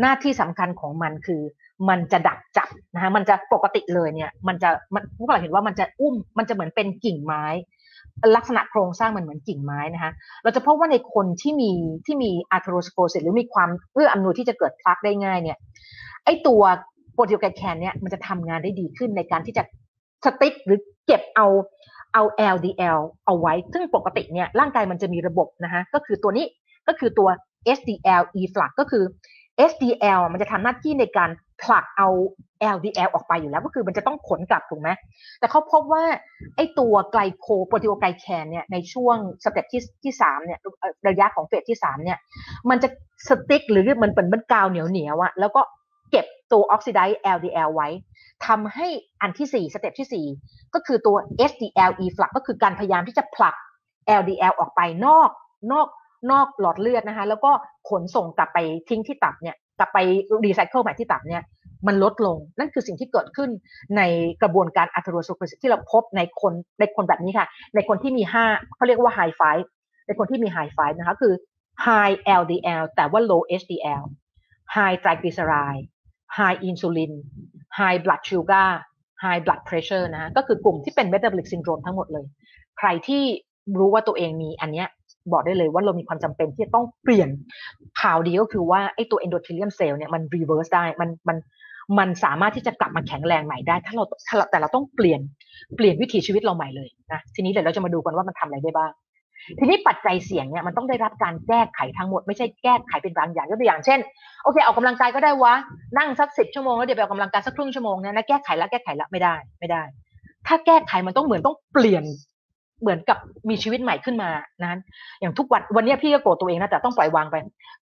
หน้าที่สำคัญของมันคือ มันจะดักจับนะคะมันจะปกติเลยเนี่ย มันจะมันพวกเราเห็นว่ามันจะอุ้มมันจะเหมือนเป็นกิ่งไม้ ลักษณะโครงสร้างมันเหมือนกิ่งไม้นะคะเราจะพบว่าในคนที่มีที่มีอาร์โทรสโครซิสหรือมีความเอื้ออำนวยที่จะเกิดพลักได้ง่ายเนี่ยไอตัวโปรตีโอไกแคนเนี่ยมันจะทำงานได้ดีขึ้นในการที่จะสติ๊กหรือเก็บเอาเอา LDL เอาไว้ ซึ่งปกติเนี่ยร่างกายมันจะมีระบบนะคะก็คือตัวนี้ก็คือตัว HDL efflux ก็คือ HDL มันจะทำหน้าที่ในการผลักเอา LDL ออกไปอยู่แล้วก็คือมันจะต้องขนกลับถูกไหมแต่เขาพบว่าไอ้ตัว glyco proteoglycan เนี่ยในช่วง step ที่ที่สามเนี่ยระยะของ phase ที่สามเนี่ยมันจะ stick หรือมันเป็นมันกาวเหนียวเหนียวอะแล้วก็เก็บตัว oxidize LDL ไว้ทำให้อันที่สี่ step ที่สี่ก็คือตัว HDL efflux ก็คือการพยายามที่จะผลัก LDL ออกไปนอกนอก นอกหลอดเลือดนะคะ แล้วก็ขนส่งกลับไปทิ้งที่ตับเนี่ยกลับไปรีไซเคิลใหม่ที่ตับเนี่ยมันลดลงนั่นคือสิ่งที่เกิดขึ้นในกระบวนการอัตโนมัติที่เราพบในคนในคนแบบนี้ค่ะ ในคนที่มีห้าเขาเรียกว่า high five ในคนที่มี high five นะคะคือ high LDL แต่ว่า low HDL high triglyceride high insulin high blood sugar high blood pressure นะก็คือกลุ่มที่เป็น metabolic syndrome ทั้งหมดเลย ใครที่รู้ว่าตัวเองมีอันเนี้ย บอกได้เลยว่าเรามีความจำเป็นที่จะต้องเปลี่ยนข่าวดีก็คือว่าไอ้ตัว endothelium cell เนี่ยมัน reverse ได้มันมันมันสามารถที่จะกลับมาแข็งแรงใหม่ได้ ถ้าเราแต่เราต้องเปลี่ยนเปลี่ยนวิถีชีวิตเราใหม่เลยนะทีนี้เดี๋ยวเราจะมาดูกันว่ามันทำอะไรได้บ้างทีนี้ปัจจัยเสี่ยงเนี่ยมันต้องได้รับการแก้ไขทั้งหมดไม่ใช่แก้ไขเป็นบางอย่างยกตัวอย่างเช่นโอเคออกกำลังกายก็ได้วะนั่งสักสิบชั่วโมงแล้วเดี๋ยวไปออกกำลังกายสักครึ่งชั่วโมงเนี่ยนะแก้ไขแล้วแก้ไขแล้วไม่ได้ไม่ได้ ถ้าแก้ไขมันต้องเหมือนต้องเปลี่ยน เหมือนกับมีชีวิตใหม่ขึ้นมานั้น อย่างทุกวันวันนี้พี่ก็โกรธตัวเองนะแต่ต้องปล่อยวางไป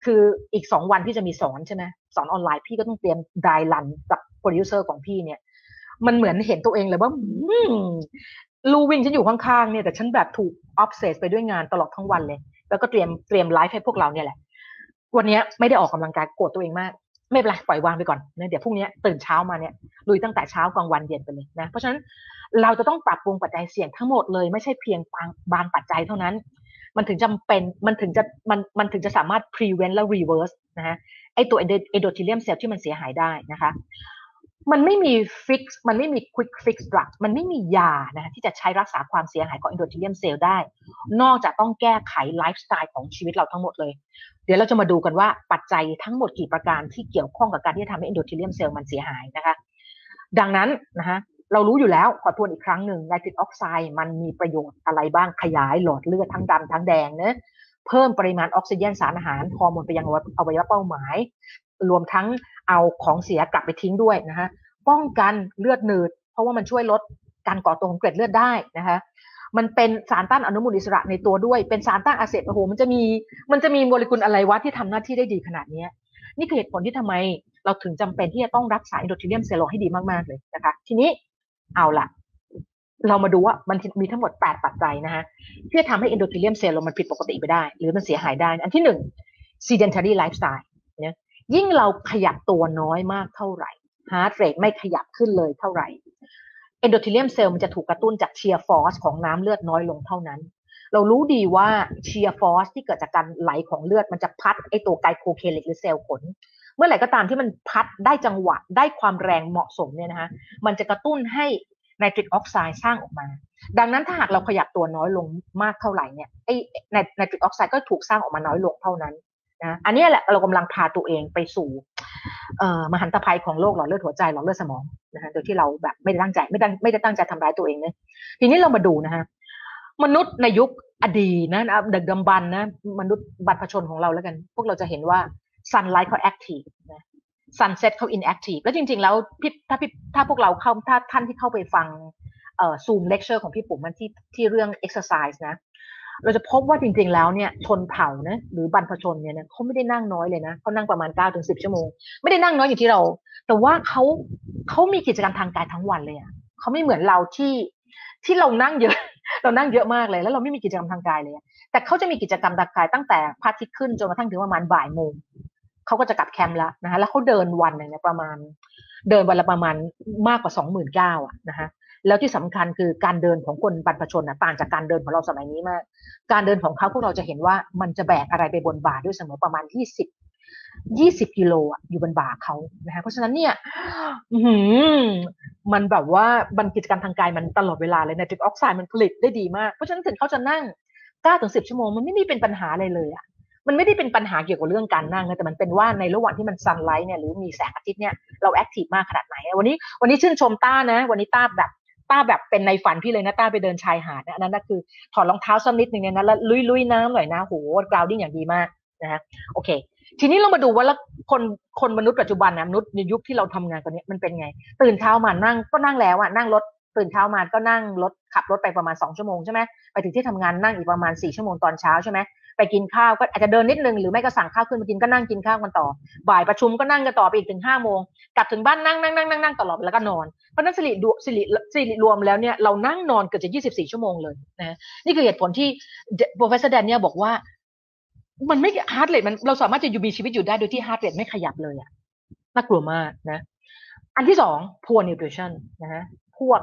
คืออีกสองวันพี่จะมีสอนใช่ไหมสอนออนไลน์พี่ก็ต้องเตรียม dry run กับโปรดิวเซอร์ของพี่เนี่ย มันเหมือนเห็นตัวเองเลยว่าลู่วิ่งฉันอยู่ข้างๆเนี่ยแต่ฉันแบบถูก obsess ไปด้วยงานตลอดทั้งวันเลย แล้วก็เตรียมเตรียมไลฟ์ให้พวกเราเนี่ยแหละ วันนี้ไม่ได้ออกกำลังกายโกรธตัวเองมาก ไม่เป็นไรปล่อยวางไปก่อนนะเดี๋ยวพรุ่งนี้ตื่นเช้ามาเนี่ยลุยตั้งแต่เช้ากลางวันเย็นไปเลยนะเพราะฉะนั้นเราจะต้องปรับปรุงปัจจัยเสี่ยงทั้งหมดเลยไม่ใช่เพียงบางบางปัจจัยเท่านั้น มันถึงจำเป็นมันถึงจะมันมันถึงจะสามารถ prevent และ reverse นะฮะไอตัว endothelium cell ที่มันเสียหายได้นะคะ มันไม่มีฟิกซ์มันไม่มี quick fix drug มันไม่มียานะที่จะใช้รักษาความเสียหายของ endothelium cell ได้ นอกจากต้องแก้ไขไลฟ์สไตล์ของชีวิตเราทั้งหมดเลย เดี๋ยวเราจะมาดูกันว่าปัจจัยทั้งหมดกี่ประการที่เกี่ยวข้องกับการที่จะทำให้ endothelium cell มันเสียหายนะคะ ดังนั้นนะคะเรารู้อยู่แล้วขอทวนอีกครั้งหนึ่งไนตริกออกไซด์มันมีประโยชน์อะไรบ้างขยายหลอดเลือดทั้งดำทั้งแดงเนะเพิ่มปริมาณออกซิเจนสารอาหารฮอร์โมนไปยังอวัยวะเป้าหมาย รวมทั้งเอาของเสียกลับไปทิ้งด้วยนะคะป้องกันเลือดหนืด เพราะว่ามันช่วยลดการก่อตัวของเกล็ดเลือดได้นะคะมันเป็นสารต้านอนุมูลอิสระในตัวด้วย เป็นสารต้านอาเซตโอ้โหมันจะมีมันจะมีโมเลกุลอะไรวะที่ทำหน้าที่ได้ดีขนาดนี้นี่คือเหตุผลที่ทำไมเราถึงจำเป็นที่จะต้องรักษาอินโดทีเลียมเซลล์ให้ดีมากๆเลยนะคะ ทีนี้เอาละเรามาดูว่ามันมีทั้งหมด 8 ปัจจัยนะฮะที่จะทำให้เอนโดเทเลียมเซลล์มันผิดปกติไปได้ หรือมันเสียหายได้ อันที่หนึ่ง sedentary lifestyle ยิ่งเราขยับตัวน้อยมากเท่าไหร่ heart rate ไม่ขยับขึ้นเลยเท่าไหร่ endothelium cell มันจะถูกกระตุ้นจาก shear force ของน้ำเลือดน้อยลงเท่านั้น เรารู้ดีว่า shear force ที่เกิดจากการไหลของเลือดมันจะพัดไอตัว glycocalyx หรือเซลล์ขน เมื่อไหร่ก็ตามที่มันพัดได้จังหวะได้ความแรงเหมาะสมเนี่ยนะคะมันจะกระตุ้นให้ไนตริกออกไซด์สร้างออกมา ดังนั้นถ้าหากเราขยับตัวน้อยลงมากเท่าไหร่เนี่ยไอ้ไนตริกออกไซด์ก็ถูกสร้างออกมาน้อยลงเท่านั้น นะอันนี้แหละเรากำลังพาตัวเองไปสู่มหันตภัยของโรคหลอดเลือดหัวใจหลอดเลือดสมองนะฮะโดยที่เราแบบไม่ได้ตั้งใจไม่ได้ไม่ได้ตั้งใจทำร้ายตัวเองเนี่ยทีนี้เรามาดูนะฮะมนุษย์ในยุคอดีตนะดึกดำบรรพ์นะมนุษย์บรรพชนของเราแล้วกัน พวกเราจะเห็นว่า sunlight เขา active นะ sunset เขา inactive แล้วจริง ๆ แล้วพี่ถ้าพี่ถ้าพวกเราเข้าถ้าท่านที่เข้าไปฟังเอ่อ Zoom lecture ของพี่ปุ๋มมันที่ที่เรื่องเอ็กซ์ไซส์นะ เราจะพบว่าจริงๆแล้วเนี่ยชนเผ่านะหรือบรรพชนเนี่ยนะเขาไม่ได้นั่งน้อยเลยนะเขานั่งประมาณ9ก้าถึงสิบชั่วโมง ไม่ได้นั่งน้อยอย่างที่เรา แต่ว่าเขาเขามีกิจกรรมทางกายทั้งวันเลยอะเขาไม่เหมือนเราที่ที่เรานั่งเยอะ เรานั่งเยอะมากเลย แล้วเราไม่มีกิจกรรมทางกายเลย แต่เขาจะมีกิจกรรมทางกายตั้งแต่พระอาทิตย์ขึ้นจนกระทั่งถึงประมาณบ่ายโมงเขาก็จะกลับแคมป์แล้วนะคะแล้วเขาเดินวันเนี่ยประมาณ เดินวันละประมาณมากกว่าสองหมื่นเก้าอะนะคะ แล้วที่สำคัญคือการเดินของคนบรรพชนนะต่างจากการเดินของเราสมัยนี้มาก การเดินของเขาพวกเราจะเห็นว่ามันจะแบกอะไรไปบนบ่าด้วยเสมอประมาณยี่สิบยี่สิบกิโลอะอยู่บนบ่าเขานะคะเพราะฉะนั้นเนี่ยมันแบบว่าบันกิจกรรมทางกายมันตลอดเวลาเลยไนตริกออกไซด์มันผลิตได้ดีมาก เพราะฉะนั้นถึงเขาจะนั่งเก้าถึงสิบชั่วโมงมันไม่มีเป็นปัญหาอะไรเลยอะมันไม่ได้เป็นปัญหาเกี่ยวกับเรื่องการนั่งนะแต่มันเป็นว่าในระหว่างที่มัน sunlight เนี่ยหรือมีแสงอาทิตย์เนี่ยเรา active มากขนาดไหน วันนี้วันนี้ชื่นชมต้านะ วันนี้ต้าแบบ ต้าแบบเป็นในฝันพี่เลยนะต้าไปเดินชายหาดนะนั้นก็คือถอดรองเท้าสักนิดหนึ่งเนี่ยนะแล้วลุยลุยน้ำหน่อยนะโห grounding อย่างดีมากนะฮะโอเค ทีนี้เรามาดูว่าแล้วคนคนมนุษย์ปัจจุบันนะมนุษย์ในยุคที่เราทำงานตอนนี้มันเป็นไง ตื่นเช้ามานั่งก็นั่งแล้วอะนั่งรถตื่นเช้ามาก็นั่งรถขับรถไปประมาณสองชั่วโมงใช่ไหมไปถึงที่ทำงานนั่งอีกประมาณสี่ชั่วโมงตอนเช้าใช่ไหม ไปกินข้าวก็อาจจะเดินนิดนึงหรือไม่ก็สั่งข้าวขึ้นมากินก็นั่งกินข้าวกันต่อ บ่ายประชุมก็นั่งกันต่อไปอีกถึงห้าโมงกลับถึงบ้านนั่งนั่งนั่งนั่งนั่งตลอดแล้วก็นอน เพราะนั้นสิริดูสิริสิริรวมแล้วเนี่ยเรานั่งนอนเกือบจะยี่สิบสี่ชั่วโมงเลยนะนี่คือเหตุผลที่ professor Dan เนี่ยบอกว่า มันไม่ heart rate มันเราสามารถจะอยู่มีชีวิตอยู่ได้โดยที่ heart rate ไม่ขยับเลยอะน่ากลัวมากนะ อันที่สอง poor nutrition นะฮะพวก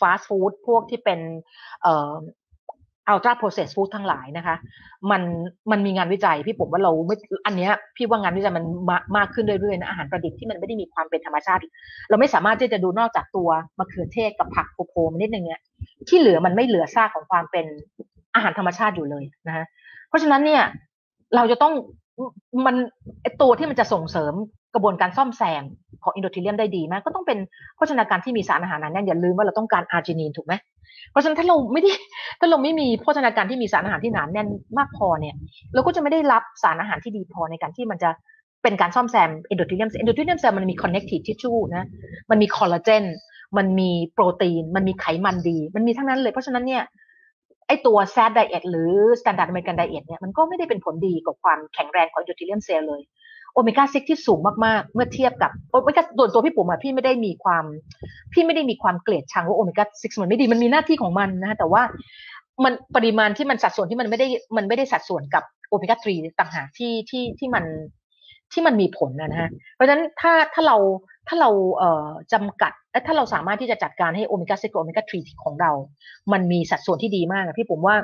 fast food พวกที่เป็น เอ่อ ultra processed food ทั้งหลายนะคะ มันมันมีงานวิจัยพี่ผมว่าเราไม่อันเนี้ยพี่ว่างานวิจัยมันมามากขึ้นเรื่อยๆนะอาหารประดิษฐ์ที่มันไม่ได้มีความเป็นธรรมชาติ เราไม่สามารถที่จะดูนอกจากตัวมะเขือเทศกับผักโพมนิดนึงเนี่ยที่เหลือมันไม่เหลือซากของความเป็นอาหารธรรมชาติอยู่เลยนะฮะเพราะฉะนั้นเนี่ยเราจะต้องมันตัวที่มันจะส่งเสริม กระบวนการซ่อมแซมของอินโดทีเลียมได้ดีมาก ก็ต้องเป็นโภชนาการที่มีสารอาหารหนั้นแน่นอย่าลืมว่าเราต้องการอาร์จินีนถูกไหมเพราะฉะนั้นถ้าเราไม่ได้ถ้าเราไม่มีโภชนาการที่มีสารอาหารที่หนาแน่นมากพอเนี่ย เราก็จะไม่ได้รับสารอาหารที่ดีพอในการที่มันจะเป็นการซ่อมแซม endothelium endothelium cell มันมี connective tissue นะมันมีคอลลาเจนมันมีโปรตีน มันมีไขมันดี มันมีทั้งนั้นเลย เพราะฉะนั้นเนี่ยไอตัว SAD diet หรือ standard American diet เนี่ยมันก็ไม่ได้เป็นผลดีกับความแข็งแรงของ endothelium cell เลย omega six ที่สูงมากๆ เมื่อเทียบกับโอเมก้าส่วนตัวพี่ปุ๋มอะพี่ไม่ได้มีความ พี่ไม่ได้มีความเกลียดชังว่า omega six มันไม่ดีมันมีหน้าที่ของมันนะแต่ว่ามันปริมาณที่มันสัดส่วนที่มันไม่ได้มันไม่ได้สัดส่วนกับ omega three ต่างหากที่ที่ที่มันที่มันมีผลนะฮะเพราะฉะนั้นถ้าถ้าเราถ้าเราเอ่อจำกัด และถ้าเราสามารถที่จะจัดการให้ omega six กับ omega three ของเรา มันมีสัดส่วนที่ดีมากอะพี่ปุ๋มว่า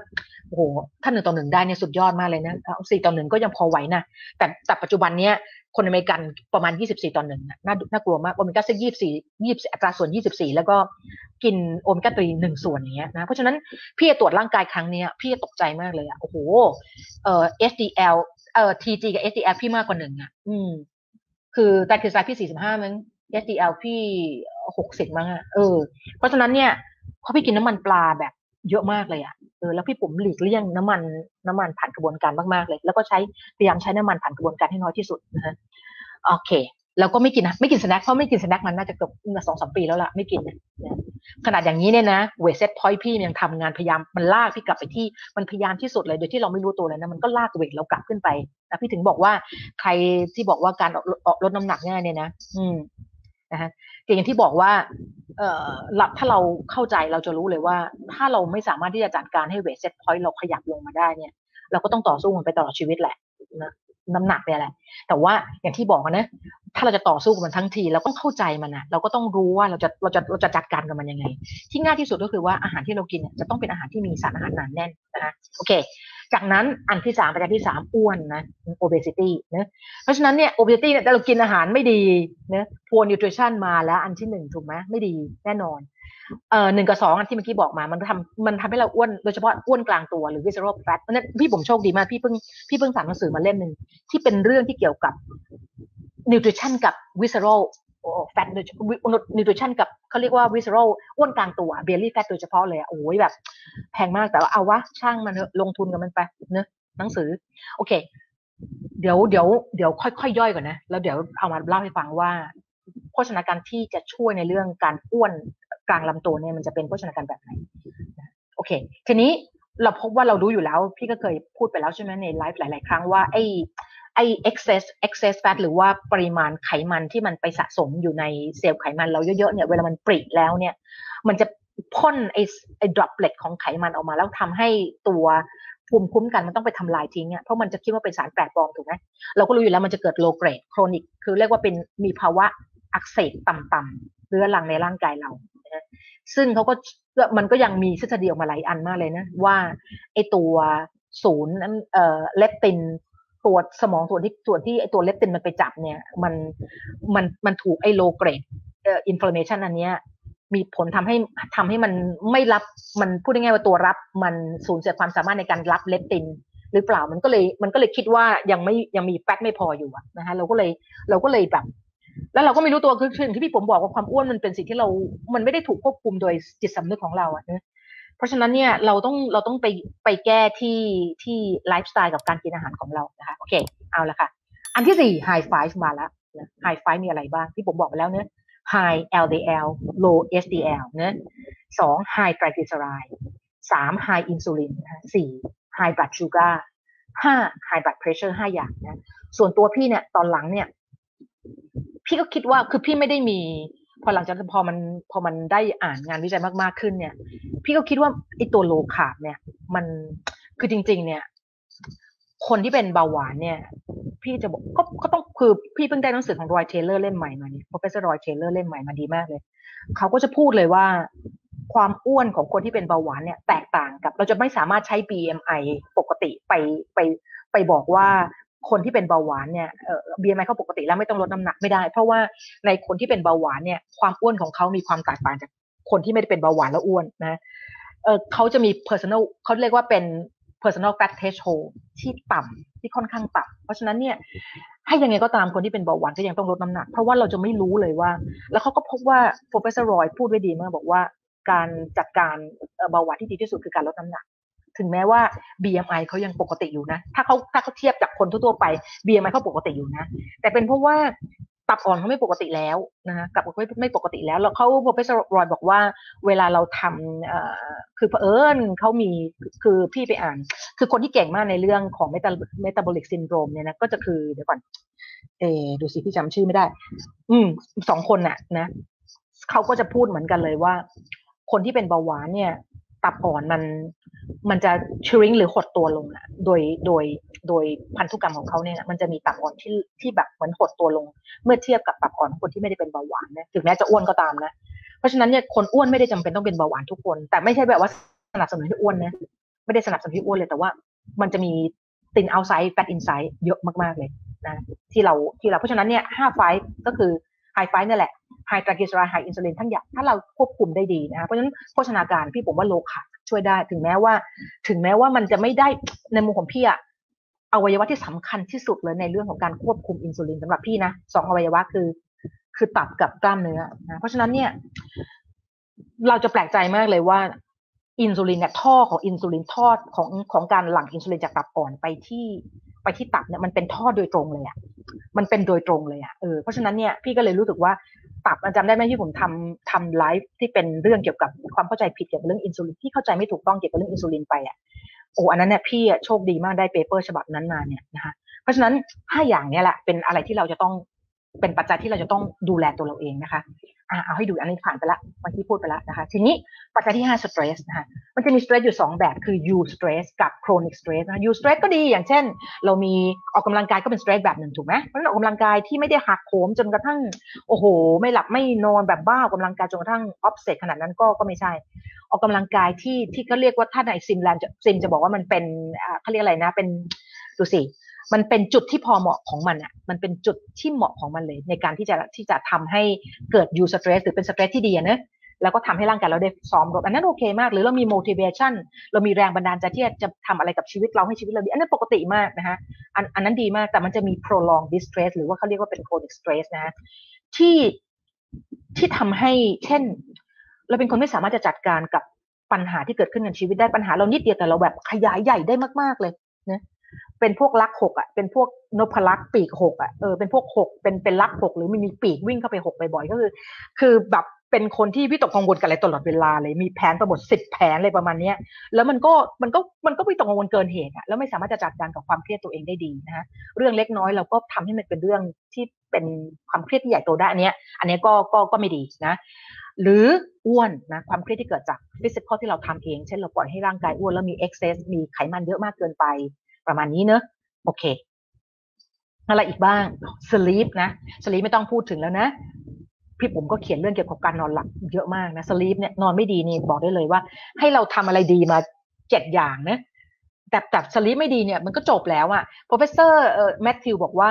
โอ้โหถ้าหนึ่งต่อหนึ่งได้เนี่ยสุดยอดมากเลยนะสี่ต่อหนึ่งก็ยังพอไหวนะแต่แต่ปัจจุบันเนี้ยคนอเมริกันประมาณ 24 ต่อหนึ่งน่าน่ากลัวมาก omega six ยี่สี่ยี่อัตราส่วน 24 แล้วก็กิน omega three หนึ่งส่วนอย่างเงี้ยนะเพราะฉะนั้นพี่ตรวจร่างกายครั้งเนี้ยพี่ตกใจมากเลยอะโอ้โหเอ่อ HDL เอ่อ TG กับ HDL พี่มากกว่าหนึ่งอะอืมคือแต่คือไตรพี่ 45มั้ง HDL พี่ 60มั้งอะเออ เพราะฉะนั้นเนี่ยเพราะพี่กินน้ำมันปลาแบบเยอะมากเลยอะเออแล้วพี่ปุ๋มหลีกเลี่ยงน้ำมันน้ำมันผ่านกระบวนการมากๆเลย แล้วก็ใช้พยายามใช้น้ำมันผ่านกระบวนการให้น้อยที่สุดนะฮะโอเคแล้วก็ไม่กินนะไม่กิน snack เพราะไม่กิน snack มันน่าจะเกือบสองสามปีแล้วล่ะไม่กินขนาดอย่างนี้เนี่ยนะ weight set point พี่ยังทำงานพยายามมันลากพี่กลับไปที่มันพยายามที่สุดเลยโดยที่เราไม่รู้ตัวเลยนะมันก็ลาก weight เรากลับขึ้นไปนะพี่ถึงบอกว่าใครที่บอกว่าการออกลดน้ำหนักง่ายเนี่ยนะ อืม นะฮะอย่างที่บอกว่าเอ่อหลับถ้าเราเข้าใจเราจะรู้เลยว่า ถ้าเราไม่สามารถที่จะจัดการให้เวทเซตพอยต์เราขยับลงมาได้เนี่ย เราก็ต้องต่อสู้มันไปตลอดชีวิตแหละนะน้ำหนักเนี่ยแหละ แต่ว่าอย่างที่บอกนะถ้าเราจะต่อสู้กับมันทั้งทีเราต้องเข้าใจมันนะเราก็ต้องรู้ว่าเราจะเราจะเราจะจัดการกับมันยังไง ที่ง่ายที่สุดก็คือว่าอาหารที่เรากินเนี่ยจะต้องเป็นอาหารที่มีสารอาหารหนาแน่นนะโอเค จากนั้นอันที่สามประการที่สามอ้วนนะ obesity นะเพราะฉะนั้นเนี่ย obesity เนี่ยเรากินอาหารไม่ดีนะ poor nutrition มาแล้วอันที่หนึ่งถูกไหมไม่ดีแน่นอนเอ่อหนึ่งกับสองอันที่เมื่อกี้บอกมา มันทำมันทำให้เราอ้วนโดยเฉพาะอ้วนกลางตัวหรือ visceral fat เพราะนั้นพี่ผมโชคดีมาก พี่เพิ่งพี่เพิ่งสั่งหนังสือมาเล่มหนึ่งที่เป็นเรื่องที่เกี่ยวกับ nutrition กับ visceral fat โดย nutrition กับเขาเรียกว่า visceral อ้วนกลางตัว belly fat โดยเฉพาะเลยอะโอ้ยแบบ แพงมากแต่ว่าเอาวะช่างมันลงทุนกับมันไปเนอะหนังสือ โอเค เดี๋ยวเดี๋ยวเดี๋ยวค่อยๆยย่อยก่อนนะ แล้วเดี๋ยวเอามาเล่าให้ฟังว่า โภชนาการที่จะช่วยในเรื่องการอ้วนกลางลำตัวเนี่ยมันจะเป็นโภชนาการแบบไหนโอเค ทีนี้เราพบว่าเรารู้อยู่แล้ว พี่ก็เคยพูดไปแล้วใช่ไหมในไลฟ์หลาย ๆ ครั้งว่าไอ้ ไอ้ excess excess fat หรือว่าปริมาณไขมันที่มันไปสะสมอยู่ในเซลล์ไขมันเราเยอะๆเนี่ยเวลามันปริแล้วเนี่ย มันจะพ่นไอ้ไอ้ droplet ของไขมันออกมา แล้วทำให้ตัวภูมิคุ้มกันมันต้องไปทำลายทิ้งอะเพราะมันจะคิดว่าเป็นสารแปลกปลอมถูกไหมเราก็รู้อยู่แล้วมันจะเกิด low grade chronic คือเรียกว่าเป็นมีภาวะอักเสบต่ำๆเรื้อรังในร่างกายเราซึ่งเขาก็มันก็ยังมีทฤษฎีออกมาหลายอันมากเลยนะ ว่าไอตัวศูนย์นั้นเอ่อเลปติน ตัวสมองส่วนที่ส่วนที่ไอตัวเลปตินมันไปจับเนี่ย มันมันมันถูกไอ low gradeเอ่อ inflammation อันเนี้ยมีผลทำให้ทำให้มันไม่รับมันพูดง่ายๆว่าตัวรับ มันสูญเสียความสามารถในการรับเลปตินหรือเปล่ามันก็เลยมันก็เลยคิดว่ายังไม่ยังมี fat ไม่พออยู่นะฮะเราก็เลยเราก็เลยแบบแล้วเราก็ไม่รู้ตัวคือถึงที่พี่ปุ๋มบอกว่าความอ้วนมันเป็นสิ่งที่เรา มันไม่ได้ถูกควบคุมโดยจิตสำนึกของเราอะนะ เพราะฉะนั้นเนี่ยเราต้องเราต้องไปไปแก้ที่ที่ไลฟ์สไตล์กับการกินอาหารของเรานะคะโอเค เอาละค่ะ อันที่สี่ high five มาแล้วนะ high five มีอะไรบ้างที่ผมบอกไปแล้วเนะ high LDL low SDL นะสอง high triglyceride สาม high insulin สี่ high blood sugar ห้า high blood pressure ห้าอย่างนะ ส่วนตัวพี่เนี่ยตอนหลังเนี่ย พี่ก็คิดว่าคือพี่ไม่ได้มี พอหลังจากพอมันพอมันได้อ่านงานวิจัยมากๆขึ้นเนี่ย พี่ก็คิดว่าไอ้ตัวโลคาร์บเนี่ย มันคือจริง ๆ เนี่ย คนที่เป็นเบาหวานเนี่ย พี่จะบอกก็ก็ต้องคือพี่เพิ่งได้หนังสือของรอยเทเลอร์เล่มใหม่มาเนี่ย professor รอยเทเลอร์เล่มใหม่มาดีมากเลย เขาก็จะพูดเลยว่าความอ้วนของคนที่เป็นเบาหวานเนี่ยแตกต่างกับ เราจะไม่สามารถใช้ BMI ปกติไปไปไปบอกว่าคนที่เป็นเบาหวานเนี่ยเอ่อ BMI เขาปกติแล้วไม่ต้องลดน้ำหนักไม่ได้ เพราะว่าในคนที่เป็นเบาหวานเนี่ยความอ้วนของเขามีความแตกต่างจาก คนที่ไม่ได้เป็นเบาหวานแล้วอ้วนนะเออเขาจะมี personal เขาเรียกว่าเป็น personal fat threshold ที่ต่ำที่ค่อนข้างต่ำเพราะฉะนั้นเนี่ยให้ยังไงก็ตามคนที่เป็นเบาหวานก็ยังต้องลดน้ำหนัก เพราะว่าเราจะไม่รู้เลยว่า แล้วเขาก็พบว่า professor Roy พูดไว้ดีมากบอกว่าการจัดการเบาหวานที่ดีที่สุดคือการลดน้ำหนัก ถึงแม้ว่า BMI เขายังปกติอยู่นะ ถ้าเขาถ้าเขาเทียบจากคนทั่วๆไป BMI เขาปกติอยู่นะ แต่เป็นเพราะว่า ตับอ่อนเขาไม่ปกติแล้วนะกับไม่ไม่ปกติแล้วแล้วเขา professor Roy บอกว่า เวลาเราทำคือเผอิญเขามีคือพี่ไปอ่าน คือคนที่เก่งมากในเรื่องของ metabolic syndrome เนี่ยนะก็จะคือเดี๋ยวก่อน เอดูสิพี่จำชื่อไม่ได้ อืมสองคนน่ะนะเขาก็จะพูดเหมือนกันเลยว่า คนที่เป็นเบาหวานเนี่ย ตับอ่อนมันมันจะชริงหรือหดตัวลงอะโดยโดยโดยพันธุกรรมของเขาเนี่ยมันจะมีตับอ่อนที่ที่แบบเหมือนหดตัวลง เมื่อเทียบกับตับอ่อนของคนที่ไม่ได้เป็นเบาหวานนะถึงแม้จะอ้วนก็ตามนะเพราะฉะนั้นเนี่ยคนอ้วนไม่ได้จำเป็นต้องเป็นเบาหวานทุกคน แต่ไม่ใช่แบบว่าสนับสนุนให้อ้วนนะไม่ได้สนับสนุนให้อ้วนเลยแต่ว่า มันจะมี thin outside fat inside เยอะมากๆเลยนะที่เราที่เราเพราะฉะนั้นเนี่ยห้า high ก็คือ high five นี่แหละ high triglyceride high insulin ทั้งอย่างถ้าเราควบคุมได้ดีนะเพราะฉะนั้นโภชนาการพี่ปุ๋มว่า low carbช่วยได้ ถึงแม้ว่า ถึงแม้ว่ามันจะไม่ได้ในมุมของพี่อะอวัยวะที่สำคัญที่สุดเลยในเรื่องของการควบคุมอินซูลินสำหรับพี่นะสองอวัยวะคือ คือตับกับกล้ามเนื้อนะเพราะฉะนั้นเนี่ย เราจะแปลกใจมากเลยว่าอินซูลินเนี่ยท่อของอินซูลินท่อของของการหลั่งอินซูลินจากตับอ่อนไปที่ไปที่ตับเนี่ยมันเป็นท่อโดยตรงเลยอะ่ะมันเป็นโดยตรงเลยอะ่ะเออเพราะฉะนั้นเนี่ยพี่ก็เลยรู้สึกว่า ปรับจำได้ไหมที่ผมทำทำไลฟ์ที่เป็นเรื่องเกี่ยวกับความเข้าใจผิดเกี่ยวกับเรื่องอินซูลินที่เข้าใจไม่ถูกต้องเกี่ยวกับเรื่องอินซูลินไปอะโอ้อันนั้นเนี่ยพี่โชคดีมากได้ paper ฉบับนั้นมาเนี่ยนะคะเพราะฉะนั้นห้าอย่างเนี้ยแหละเป็นอะไรที่เราจะต้องเป็นปัจจัยที่เราจะต้องดูแลตัวเราเองนะคะอ่าเอาให้ดูอันนี้ผ่านไปละเมื่อกี้พูดไปแล้วนะคะ ทีนี้ปัจจัยที่ห้า stress นะคะ มันจะมี stress อยู่สองแบบคือ eustress กับ chronic stress นะ U stress ก็ดีอย่างเช่น เรามีออกกำลังกายก็เป็น stress แบบหนึ่งถูกไหมเพราะฉะนั้นออกกำลังกายที่ไม่ได้หักโหมจนกระทั่งโอ้โห ไม่หลับไม่นอนแบบบ้าออกกำลังกายจนกระทั่ง obsessed ขนาดนั้นก็ก็ไม่ใช่ ออกกำลังกายที่ที่เขาเรียกว่าถ้าในซิมแลนจะซิมจะบอกว่ามันเป็นเขาเรียกอะไรนะเป็นดูสิมันเป็นจุดที่พอเหมาะของมันอะ มันเป็นจุดที่เหมาะของมันเลย ในการที่จะที่จะทำให้เกิดยูสเตรสหรือเป็นสเตรสที่ดีนะ แล้วก็ทำให้ร่างกายเราได้ซ้อมรบอันนั้นโอเคมาก หรือเรามี motivation เรามีแรงบันดาลใจที่จะทำอะไรกับชีวิตเราให้ชีวิตเราดี อันนั้นปกติมากนะคะอันอันนั้นดีมากแต่มันจะมี prolonged distress หรือว่าเขาเรียกว่าเป็น chronic stress นะที่ที่ทำให้เช่น เราเป็นคนไม่สามารถจะจัดการกับปัญหาที่เกิดขึ้นในชีวิตได้ปัญหาเรานิดเดียวแต่เราแบบขยายใหญ่ได้มากๆเลยนะเป็นพวกลักหกอะเป็นพวกนพลักปีกหกอะเออเป็นพวกหกเป็นเป็นลักหกหรือมันมีปีกวิ่งเข้าไปหกบ่อยๆก็คือ คือแบบ เป็นคนที่วิตกกังวลกับอะไรตลอดเวลาเลยมีแผนประหมดสิบแผนเลยประมาณเนี้ยแล้วมันก็มันก็มันก็วิตกกังวลเกินเหตุอะแล้วไม่สามารถจะจัดการกับความเครียดตัวเองได้ดีนะฮะเรื่องเล็กน้อยเราก็ทำให้มันเป็นเรื่องที่เป็นความเครียดที่ใหญ่โตได้อันเนี้ย อันนี้ก็ก็ก็ไม่ดีนะหรืออ้วนนะความเครียดที่เกิดจาก physical ที่เราทำเอง เช่นเราปล่อยให้ร่างกายอ้วนแล้วมี excess มีไขมันเยอะมากเกินไปประมาณนี้เนอะโอเคอะไรอีกบ้าง sleep นะ sleep ไม่ต้องพูดถึงแล้วนะ พี่ปุ๋มก็เขียนเรื่องเกี่ยวกับการนอนหลับเยอะมากนะ sleep เนี่ยนอนไม่ดีนี่บอกได้เลยว่า ให้เราทำอะไรดีมาเจ็ดอย่างนะแต่แต่ sleep ไม่ดีเนี่ยมันก็จบแล้วอะ่ะ professor เอ่อแมทธิวบอกว่า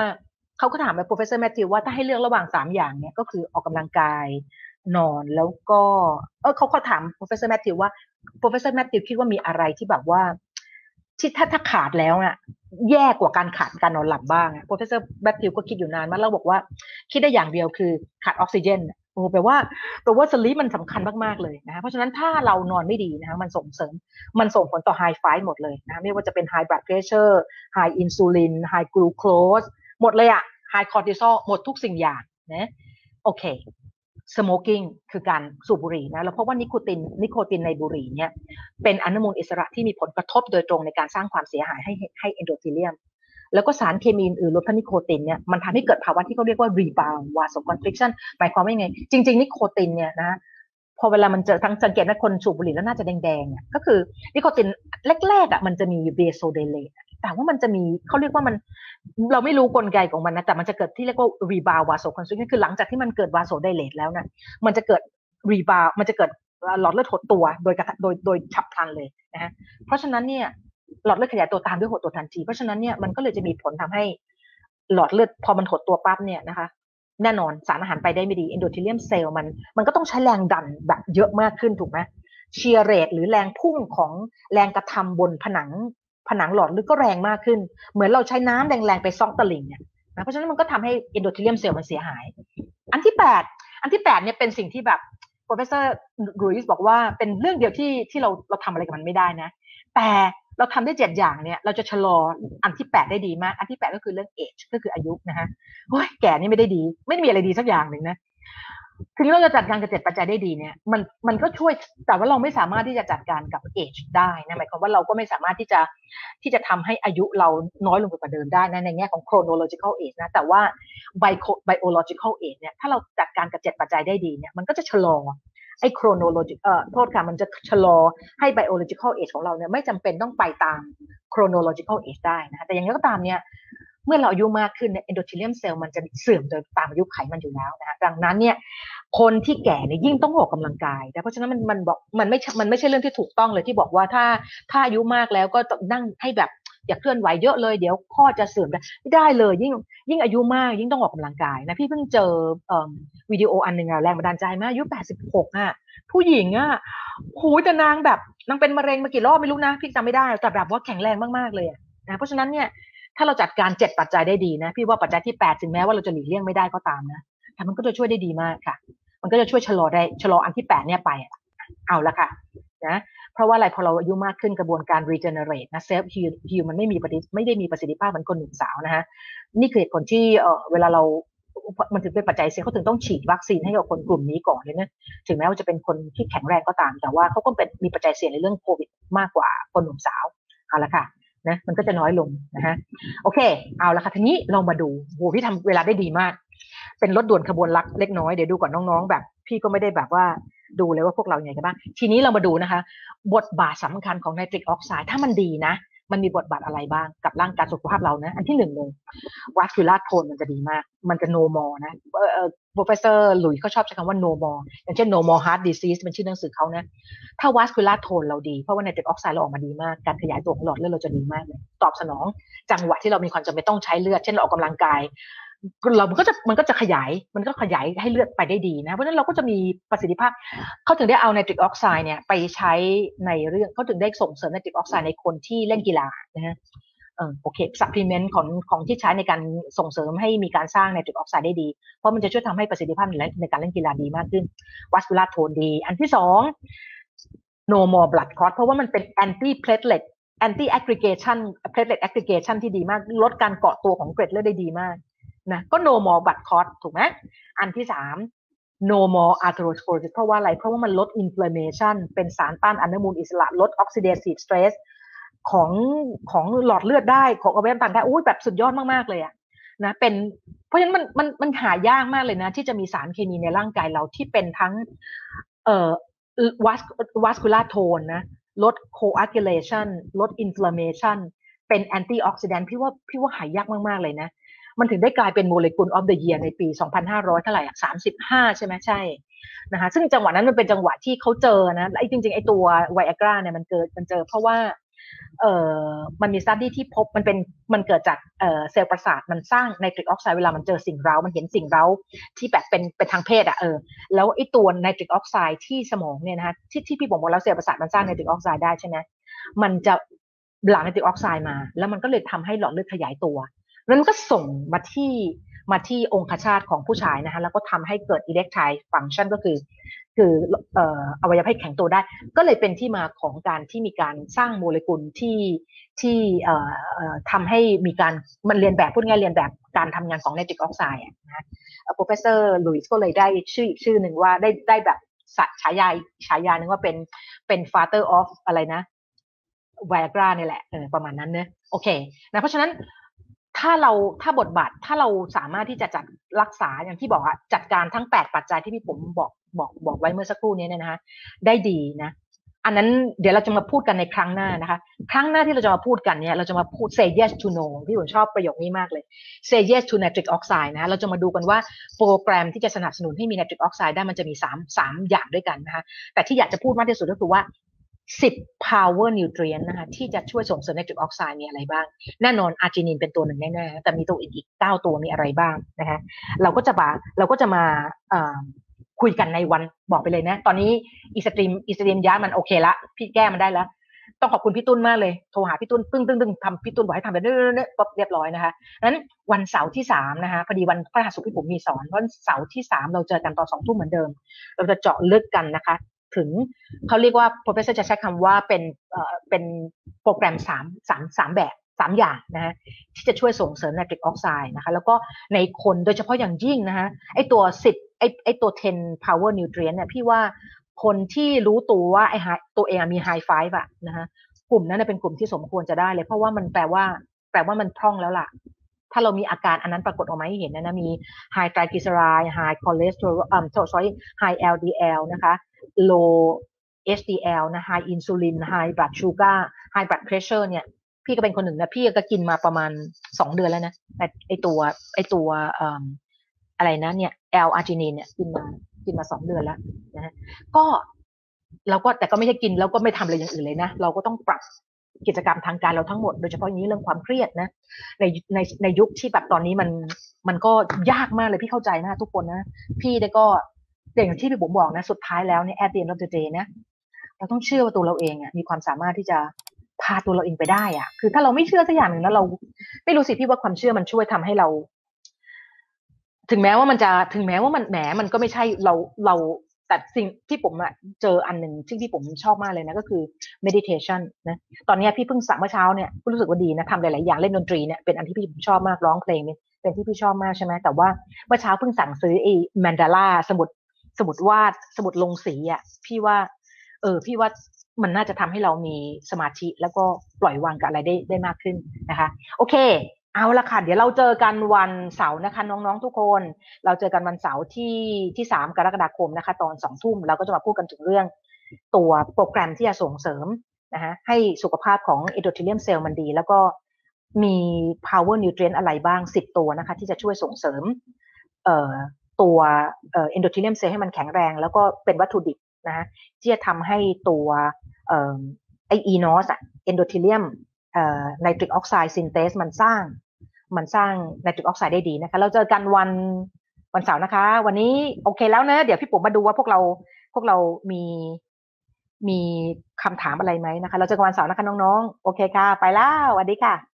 เขาก็ถามไป professor แมทธิวว่าถ้าให้เลือกระหว่างสามอย่างเนี่ยก็คือออกกำลังกายนอนแล้วก็ เออเขาเขาถาม professor แมทธิวว่า professor แมทธิวคิดว่ามีอะไรที่แบบว่า ที่ถ้าถ้าขาดแล้วน่ะแย่กว่าการขาดการนอนหลับบ้าง professor แมทธิวก็คิดอยู่นานมากแล้วบอกว่าคิดได้อย่างเดียวคือขาดออกซิเจนโอ้แปลว่าแปลว่า sleep มันสำคัญมาก ๆ เลยนะเพราะฉะนั้นถ้าเรานอนไม่ดีนะคะมันส่งเสริมมันส่งผลต่อ high five หมดเลยนะไม่ว่าจะเป็น high blood pressure high insulin high glucose หมดเลยอะ high cortisol หมดทุกสิ่งอย่างนะโอเค smoking คือการสูบบุหรี่นะแล้วเพราะว่านิโคตินนิโคตินในบุหรี่เนี่ยเป็นอนุมูลอิสระที่มีผลกระทบโดยตรงในการสร้างความเสียหายให้ให้ endothelium แล้วก็สารเคมีอื่นรวมทั้งนิโคตินเนี่ยมันทำให้เกิดภาวะที่เขาเรียกว่า rebound vasoconstrictionหมายความว่าไง จริง ๆ นิโคตินเนี่ยนะพอเวลามันเจอทั้งสังเกตนะคนสูบบุหรี่แล้วหน้าจะแดงๆเนี่ยก็คือนิโคตินแรกๆอะมันจะมี vasodilate แต่ว่ามันจะมีเขาเรียกว่ามันเราไม่รู้กลไกของมันนะแต่มันจะเกิดที่เรียกว่า rebound vasoconstrict คือหลังจากที่มันเกิด vasodilate แล้วนะมันจะเกิด rebound มันจะเกิดหลอดเลือดหดตัวโดยโดยโดยฉับพลันเลยนะฮะเพราะฉะนั้นเนี่ยหลอดเลือดขยายตัวตามด้วยหดตัวทันที เพราะฉะนั้นเนี่ยมันก็เลยจะมีผลทำให้หลอดเลือดพอมันหดตัวปั๊บเนี่ยนะคะแน่นอนสารอาหารไปได้ไม่ดี endothelium cell มันมันก็ต้องใช้แรงดันแบบเยอะมากขึ้นถูกไหม shear rate หรือแรงพุ่งของแรงกระทำบนผนัง ผนังหลอดเลือดก็แรงมากขึ้น เหมือนเราใช้น้ำแรงๆไปเซาะตลิ่งเนี่ยนะเพราะฉะนั้นมันก็ทำให้ endothelium cell มันเสียหาย อันที่แปดอันที่แปดเนี่ยเป็นสิ่งที่แบบ professor หลุยส์บอกว่าเป็นเรื่องเดียวที่ที่เราเราทำอะไรกับมันไม่ได้นะ แต่เราทำได้เจ็ดอย่างเนี่ย เราจะชะลออันที่แปดได้ดีมาก อันที่แปดก็คือเรื่อง age ก็คืออายุนะฮะโอ้ยแก่นี่ไม่ได้ดี ไม่มีอะไรดีสักอย่างหนึ่งนะ ทีนี้เราจะจัดการกับเจ็ดปัจจัยได้ดีเนี่ยมันมันก็ช่วยแต่ว่าเราไม่สามารถที่จะจัดการกับ age ได้นะหมายความว่าเราก็ไม่สามารถที่จะที่จะทำให้อายุเราน้อยลงกว่าเดิมได้นะในแง่ของ chronological age นะแต่ว่า biological age เนี่ยถ้าเราจัดการกับเจ็ดปัจจัยได้ดีเนี่ยมันก็จะชะลอไอ้ chronologic เอ่อโทษค่ะมันจะชะลอให้ biological age ของเราเนี่ยไม่จำเป็นต้องไปตาม chronological age ได้นะคะแต่อย่างนี้ก็ตามเนี่ย เมื่อเราอายุมากขึ้นเนี่ย endothelium cell มันจะเสื่อมโดยตามอายุไขมันอยู่แล้วนะคะดังนั้นเนี่ยคนที่แก่เนี่ยยิ่งต้องออกกำลังกายแต่เพราะฉะนั้นมันมันบอกมันไม่มันไม่ใช่เรื่องที่ถูกต้องเลยที่บอกว่าถ้าถ้าอายุมากแล้วก็ต้องนั่งให้แบบอย่าเคลื่อนไหวเยอะเลยเดี๋ยวข้อจะเสื่อมไม่ได้เลยยิ่งยิ่งอายุมากยิ่งต้องออกกำลังกายนะพี่เพิ่งเจอวิดีโออันหนึ่งอะแรงบันดาลใจมากอายุแปดสิบหกอะผู้หญิงอะหูแต่นางแบบนางเป็นมะเร็งมากี่รอบไม่รู้นะพี่จำไม่ได้แต่แบบว่าแข็งแรงมากๆเลยนะเพราะฉะนั้นเนี่ย ถ้าเราจัดการเจ็ดปัจจัยได้ดีนะ พี่ว่าปัจจัยที่แปดถึงแม้ว่าเราจะหลีกเลี่ยงไม่ได้ก็ตามนะแต่มันก็จะช่วยได้ดีมากค่ะ มันก็จะช่วยชะลอได้ชะลออันที่แปดเนี่ยไปเอาละค่ะนะเพราะว่าอะไรพอเราอายุมากขึ้นกระบวนการ regenerate นะ self heal มันไม่มีประสิทธิไม่ได้มีประสิทธิภาพเหมือนคนหนุ่มสาวนะฮะนี่คือเหตุผลที่เออเวลาเรา มันถึงเป็นปัจจัยเสี่ยงเขาถึงต้องฉีดวัคซีนให้กับคนกลุ่มนี้ก่อนเลยนะถึงแม้ว่าจะเป็นคนที่แข็งแรงก็ตาม แต่ว่าเขาก็เป็นมีปัจจัยเสี่ยงในเรื่องโควิดมากกว่าคนหนุ่มสาวเอาละค่ะ นะมันก็จะน้อยลงนะฮะโอเค เอาละค่ะทีนี้เรามาดูโหพี่ทำเวลาได้ดีมาก เป็นรถด่วนขบวนลักเล็กน้อยเดี๋ยวดูก่อนน้องๆ แบบ พี่ก็ไม่ได้แบบว่าดูเลยว่าพวกเราอย่างไรกันบ้างทีนี้เรามาดูนะคะ บทบาทสำคัญของไนตริกออกไซด์ถ้ามันดีนะ มันมีบทบาทอะไรบ้างกับร่างกายสุขภาพเรานะ อันที่หนึ่งเลยวัสคูลาโทนมันจะดีมาก มันจะโนมอนะเออ professor หลุยเขาชอบใช้คำว่าโนมออย่างเช่น no more heart disease เป็นชื่อหนังสือเขานะ ถ้าวัคคูล่าโทนเราดี เพราะว่าไนตริกออกไซด์เราออกมาดีมาก การขยายตัวของหลอดเลือดเราจะดีมากเลยตอบสนองจังหวะที่เรามีความจำเป็นต้องใช้เลือด เช่นเราออกกำลังกาย เรามันก็จะมันก็จะขยายมันก็ขยายให้เลือดไปได้ดีนะเพราะฉะนั้นเราก็จะมีประสิทธิภาพเขาถึงได้เอาไนตริกออกไซด์เนี่ยไปใช้ในเรื่องเขาถึงได้ส่งเสริม nitric oxide ในคนที่เล่นกีฬานะฮะโอเค supplement ของของที่ใช้ในการส่งเสริมให้มีการสร้าง nitric oxide ได้ดี เพราะมันจะช่วยทำให้ประสิทธิภาพในการเล่นกีฬาดีมากขึ้น vascular tone ดี อันที่สอง no more blood clot เพราะว่ามันเป็น anti platelet anti aggregation platelet aggregation ที่ดีมาก ลดการเกาะตัวของเกล็ดเลือดได้ดีมาก นะก็ no more blood clot ถูกไหมอันที่สาม no more atherosclerosis เพราะว่าอะไร เพราะว่ามันลด inflammation เป็นสารต้านอนุมูลอิสระ ลด oxidative stress ของของหลอดเลือดได้ ของอวัยวะต่างได้อุ้ยแบบสุดยอดมาก ๆ เลยอะนะเป็นเพราะฉะนั้นมันมันมันหายากมากเลยนะ ที่จะมีสารเคมีในร่างกายเราที่เป็นทั้งเอ่อวัสวัสคูลาโทนนะลด coagulation ลด inflammation เป็น antioxidant พี่ว่าพี่ว่าหายากมาก ๆ เลยนะ มันถึงได้กลายเป็นโมเลกุล of the year ในปี 2,500เท่าไหร่35ใช่ไหมใช่นะคะซึ่งจังหวะนั้นมันเป็นจังหวะที่เขาเจอนะไอ้จริงๆไอ้ตัวไวอากราเนี่ยมันเกิดมันเจอเพราะว่าเอ่อมันมี study ที่พบมันเป็นมันเกิดจากเอ่อเซลล์ประสาทมันสร้าง nitric oxide เวลามันเจอสิ่งเร้า มันเห็นสิ่งเร้าที่แบบเป็นเป็นทางเพศอะเออแล้วไอ้ตัว nitric oxide ที่สมองเนี่ยนะคะที่ที่พี่บอกว่าแล้วเซลล์ประสาทมันสร้าง nitric oxide ได้ใช่ไหมมันจะหลั่งไนตริกออกไซด์มา แล้วมันก็เลยทำให้หลอดเลือดขยายตัว แล้วมันก็ส่งมาที่มาที่องคชาตของผู้ชายนะคะแล้วก็ทำให้เกิดอิเล็กไทฟังชันก็คือ คืออวัยวะเพศแข็งตัวได้ ก็เลยเป็นที่มาของการที่มีการสร้างโมเลกุลที่ที่ทำให้มีการมันเรียนแบบพูดง่ายเรียนแบบการทำงานของไนตริกออกไซด์นะ professor ลุยส์ก็เลยได้ชื่ออีกชื่อหนึ่งว่าได้ได้แบบฉายาฉายาหนึ่งว่าเป็นเป็น father of อะไรนะไวอากราเนี่ยแหละประมาณนั้นเนอะโอเคนะเพราะฉะนั้น ถ้าเราถ้าบทบาทถ้าเราสามารถที่จะจัดรักษาอย่างที่บอกอะจัดการทั้งแปดปัจจัยที่พี่ผมบอกบอกบอกไว้เมื่อสักครู่นี้เนี่ยนะคะได้ดีนะ อันนั้นเดี๋ยวเราจะมาพูดกันในครั้งหน้านะคะ ครั้งหน้าที่เราจะมาพูดกันเนี่ยเราจะมาพูด say yes to no ที่ผมชอบประโยคนี้มากเลย say yes to nitric oxide นะเราจะมาดูกันว่าโปรแกรมที่จะสนับสนุนให้มี nitric oxide ได้มันจะมี3 3อย่างด้วยกันนะคะแต่ที่อยากจะพูดมากที่สุดก็คือว่า 10 power nutrient นะคะที่จะช่วยส่งเสริม nitric oxide มีอะไรบ้าง แน่นอน arginine เป็นตัวหนึ่งแน่ๆแต่มีตัวอื่นอีก 9 ตัวมีอะไรบ้างนะคะเราก็จะมาเราก็จะมาคุยกันในวันบอกไปเลยนะ ตอนนี้อี stream อี StreamYard มันโอเคละพี่แก้มันได้แล้ว ต้องขอบคุณพี่ตุ้นมากเลย โทรหาพี่ตุ้นตึ้งตึ้งตึ้งทำพี่ตุ้นบอกให้ทำไปเรื่อยๆป๊บเรียบร้อยนะคะนั้นวันเสาร์ที่สามนะคะพอดีวันพฤหัสบดีผมมีสอนวันเสาร์ที่สามเราเจอกันตอนสองทุ่มเหมือนเดิม เราจะเจาะลึกกันนะคะ ถึงเขาเรียกว่า professor จะใช้คำว่าเป็นเอ่อเป็นโปรแกรมสามสามสามแบบสามอย่างนะฮะที่จะช่วยส่งเสริมไนตริกออกไซด์นะคะแล้วก็ในคนโดยเฉพาะอย่างยิ่งนะคะไอตัวสิบไอไอตัว 10 power nutrient เนี่ยพี่ว่าคนที่รู้ตัวว่าไอตัวเองมี high five อะนะคะกลุ่มนั้นเป็นกลุ่มที่สมควรจะได้เลย เพราะว่ามันแปลว่า แปลว่ามันพร่องแล้วล่ะ ถ้าเรามีอาการอันนั้นปรากฏออกมาให้เห็นนะนะมี high triglyceride high cholesterol อ่า sorry high LDL นะคะ low HDL นะ high insulin high blood sugar high blood pressure เนี่ยพี่ก็เป็นคนหนึ่งนะพี่ก็กินมาประมาณสองเดือนแล้วนะแต่ไอ้ตัวไอ้ตัวอะไรนะเนี่ย L-arginine เนี่ยกินมากินมาสองเดือนแล้วนะก็เราก็แต่ก็ไม่ใช่กินแล้วก็ไม่ทำอะไรอย่างอื่นเลยนะ เราก็ต้องปรับ กิจกรรมทางการเราทั้งหมดโดยเฉพาะอย่างนี้เรื่องความเครียดนะในในในยุคที่แบบตอนนี้มันมันก็ยากมากเลยพี่เข้าใจมากทุกคนนะพี่ได้ก็อย่างที่พี่บุ๋มบอกนะสุดท้ายแล้วเนี่ยแอดเดียนเราจะเจนะเราต้องเชื่อว่าตัวเราเองอะมีความสามารถที่จะพาตัวเราเองไปได้อะ คือถ้าเราไม่เชื่อสักอย่างหนึ่งแล้วเรา ไม่รู้สิพี่ว่าความเชื่อมันช่วยทำให้เรา ถึงแม้ว่ามันจะถึงแม้ว่ามันแหมมันก็ไม่ใช่เราเรา แต่สิ่งที่ผมอะเจออันหนึ่งที่ที่ผมชอบมากเลยนะก็คือ meditation นะตอนนี้พี่เพิ่งสั่งเมื่อเช้าเนี่ยรู้สึกว่าดีนะทำหลายๆอย่างเล่นดนตรีเนี่ยเป็นอันที่พี่ผมชอบมากร้องเพลงเนี่ยเป็นที่พี่ชอบมากใช่ไหมแต่ว่าเมื่อเช้าเพิ่งสั่งซื้อไอ้แมนดาร่าสมุดสมุดวาดสมุดลงสีอะพี่ว่า เออ พี่ว่ามันน่าจะทำให้เรามีสมาธิแล้วก็ปล่อยวางกับอะไรได้ได้มากขึ้นนะคะ โอเค เอาละค่ะ เดี๋ยวเราเจอกันวันเสาร์นะคะน้องๆทุกคน เราเจอกันวันเสาร์ที่ที่สามกรกฎาคมนะคะ ตอนสองทุ่มเราก็จะมาพูดกันถึงเรื่อง ตัวโปรแกรมที่จะส่งเสริมนะคะให้สุขภาพของเอโดเทเลียมเซลล์มันดี แล้วก็มี power nutrient อะไรบ้างสิบตัวนะคะ ที่จะช่วยส่งเสริมเอ่อตัวเอ่อเอนโดเทเลียมเซลล์ให้มันแข็งแรง แล้วก็เป็นวัตถุดิบนะที่จะทำให้ตัวไอ้ eNOS อะ endothelium nitric oxide synthase มันสร้าง มันสร้าง nitric oxide ได้ดีนะคะ เราเจอกันวันวันเสาร์นะคะ วันนี้โอเคแล้วนะเดี๋ยวพี่ปุ๋มมาดูว่าพวกเราพวกเรามีมีคำถามอะไรไหมนะคะ เราเจอกันวันเสาร์นะคะน้องๆ โอเคค่ะ ไปแล้วสวัสดีค่ะ